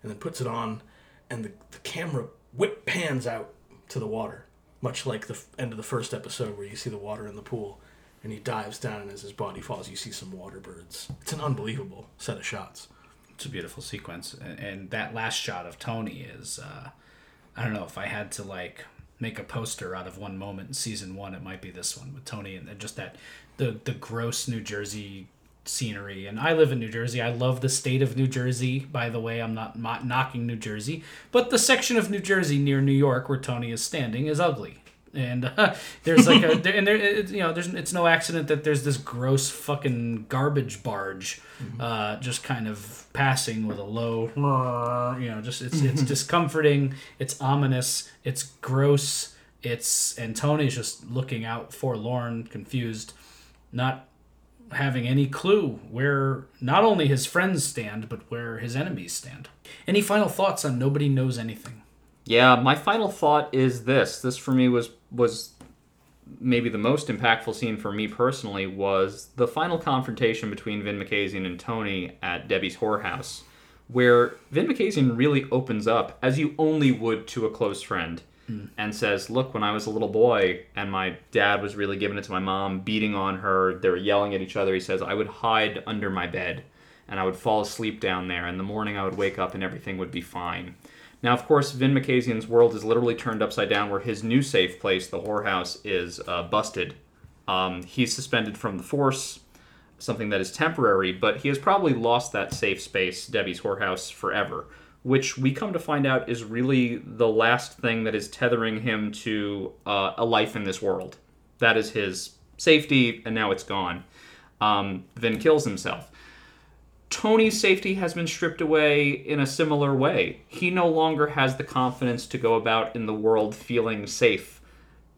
And then puts it on, and the, the camera whip pans out to the water, much like the f- end of the first episode where you see the water in the pool. And he dives down, and as his body falls, you see some water birds. It's an unbelievable set of shots. It's a beautiful sequence, and, and that last shot of Tony is, uh, I don't know if I had to like make a poster out of one moment in season one, it might be this one with Tony and just that the the gross New Jersey scenery. And I live in New Jersey. I love the state of New Jersey. By the way, I'm not mo- knocking New Jersey, but the section of New Jersey near New York where Tony is standing is ugly. And uh, there's like a there, and there it, you know there's it's no accident that there's this gross fucking garbage barge uh, just kind of passing with a low you know just it's it's discomforting it's ominous it's gross it's and Tony's just looking out forlorn confused not having any clue where not only his friends stand but where his enemies stand. Any final thoughts on nobody knows anything Yeah, my final thought is this. This for me was was maybe the most impactful scene for me personally was the final confrontation between Vin Makazian and Tony at Debbie's whorehouse, where Vin Makazian really opens up as you only would to a close friend. Mm. And says, Look, when I was a little boy and my dad was really giving it to my mom, beating on her, they were yelling at each other. He says, I would hide under my bed and I would fall asleep down there. And in the morning, I would wake up and everything would be fine. Now, of course, Vin Makazian's world is literally turned upside down, where his new safe place, the whorehouse, is uh, busted. Um, he's suspended from the force, something that is temporary, but he has probably lost that safe space, Debbie's whorehouse, forever. Which we come to find out is really the last thing that is tethering him to uh, a life in this world. That is his safety, and now it's gone. Um, Vin kills himself Tony's safety has been stripped away in a similar way. He no longer has the confidence to go about in the world feeling safe.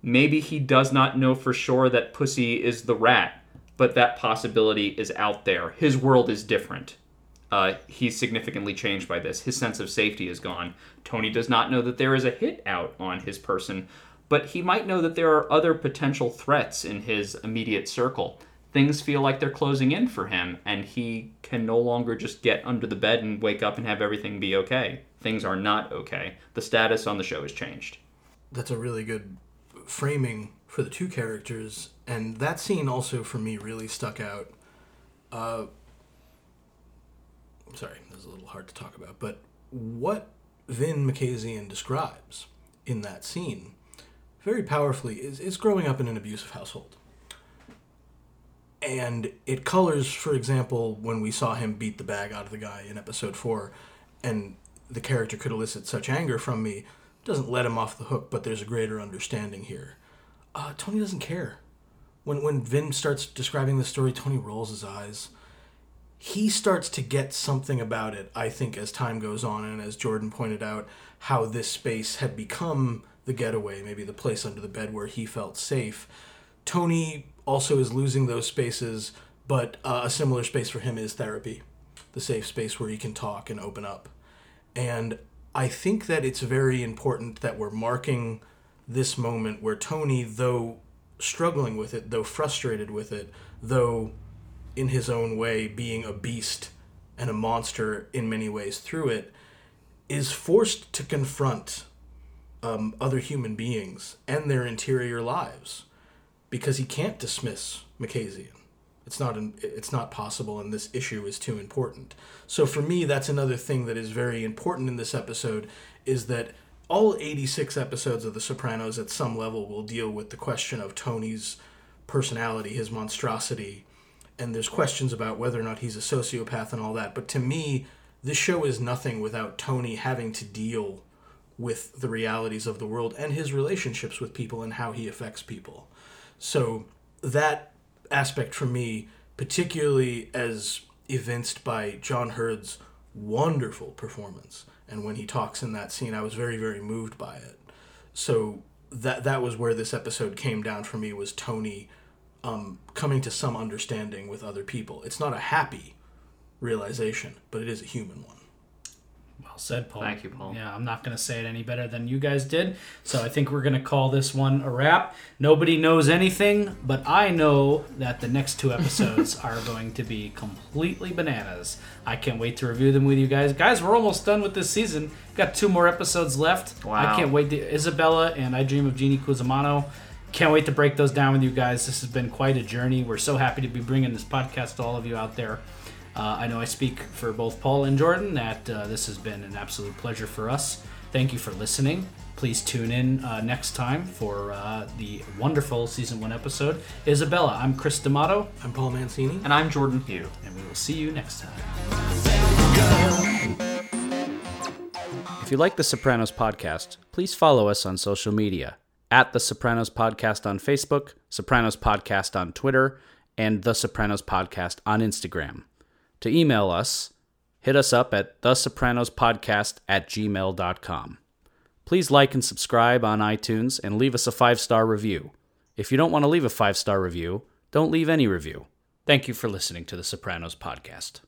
Maybe he does not know for sure that Pussy is the rat, but that possibility is out there. His world is different. Uh, he's significantly changed by this. His sense of safety is gone. Tony does not know that there is a hit out on his person, but he might know that there are other potential threats in his immediate circle. Things feel like they're closing in for him, and he can no longer just get under the bed and wake up and have everything be okay. Things are not okay. The status on the show has changed. That's a really good framing for the two characters, and that scene also for me really stuck out. Uh, sorry, this is a little hard to talk about, but what Vin Makazian describes in that scene very powerfully is, is growing up in an abusive household. And it colors, for example, when we saw him beat the bag out of the guy in episode four, and the character could elicit such anger from me, doesn't let him off the hook, but there's a greater understanding here. Uh, Tony doesn't care. When when Vin starts describing the story, Tony rolls his eyes. He starts to get something about it, I think, as time goes on, and as Jordan pointed out, how this space had become the getaway, maybe the place under the bed where he felt safe. Tony also is losing those spaces, but uh, a similar space for him is therapy, the safe space where he can talk and open up. And I think that it's very important that we're marking this moment where Tony, though struggling with it, though frustrated with it, though in his own way being a beast and a monster in many ways through it, is forced to confront um, other human beings and their interior lives because he can't dismiss Makazian. It's not an, it's not possible, and this issue is too important. So for me, that's another thing that is very important in this episode is that all 86 episodes of The Sopranos at some level will deal with the question of Tony's personality, his monstrosity, and there's questions about whether or not he's a sociopath and all that. But to me, this show is nothing without Tony having to deal with the realities of the world and his relationships with people and how he affects people. So that aspect for me, particularly as evinced by John Heard's wonderful performance, and when he talks in that scene, I was very, very moved by it. So that that was where this episode came down for me was Tony um, coming to some understanding with other people. It's not a happy realization, but it is a human one. Well said, Paul. Thank you, Paul. Yeah, I'm not going to say it any better than you guys did. So I think we're going to call this one a wrap. Nobody knows anything, but I know that the next two episodes are going to be completely bananas. I can't wait to review them with you guys. Guys, we're almost done with this season. Got two more episodes left. Wow. I can't wait to Isabella and I Dream of Jeannie Cusimano. Can't wait to break those down with you guys. This has been quite a journey. We're so happy to be bringing this podcast to all of you out there. Uh, I know I speak for both Paul and Jordan that uh, this has been an absolute pleasure for us. Thank you for listening. Please tune in uh, next time for uh, the wonderful season one episode. Isabella, I'm Chris D'Amato, I'm Paul Mancini. And I'm Jordan Hugh. and we will see you next time. If you like the Sopranos podcast, please follow us on social media at the Sopranos Podcast on Facebook, Sopranos Podcast on Twitter, and the Sopranos Podcast on Instagram. To email us, hit us up at the Sopranos Podcast at gmail.com. Please like and subscribe on iTunes and leave us a five star review. If you don't want to leave a five star review, don't leave any review. Thank you for listening to the Sopranos Podcast.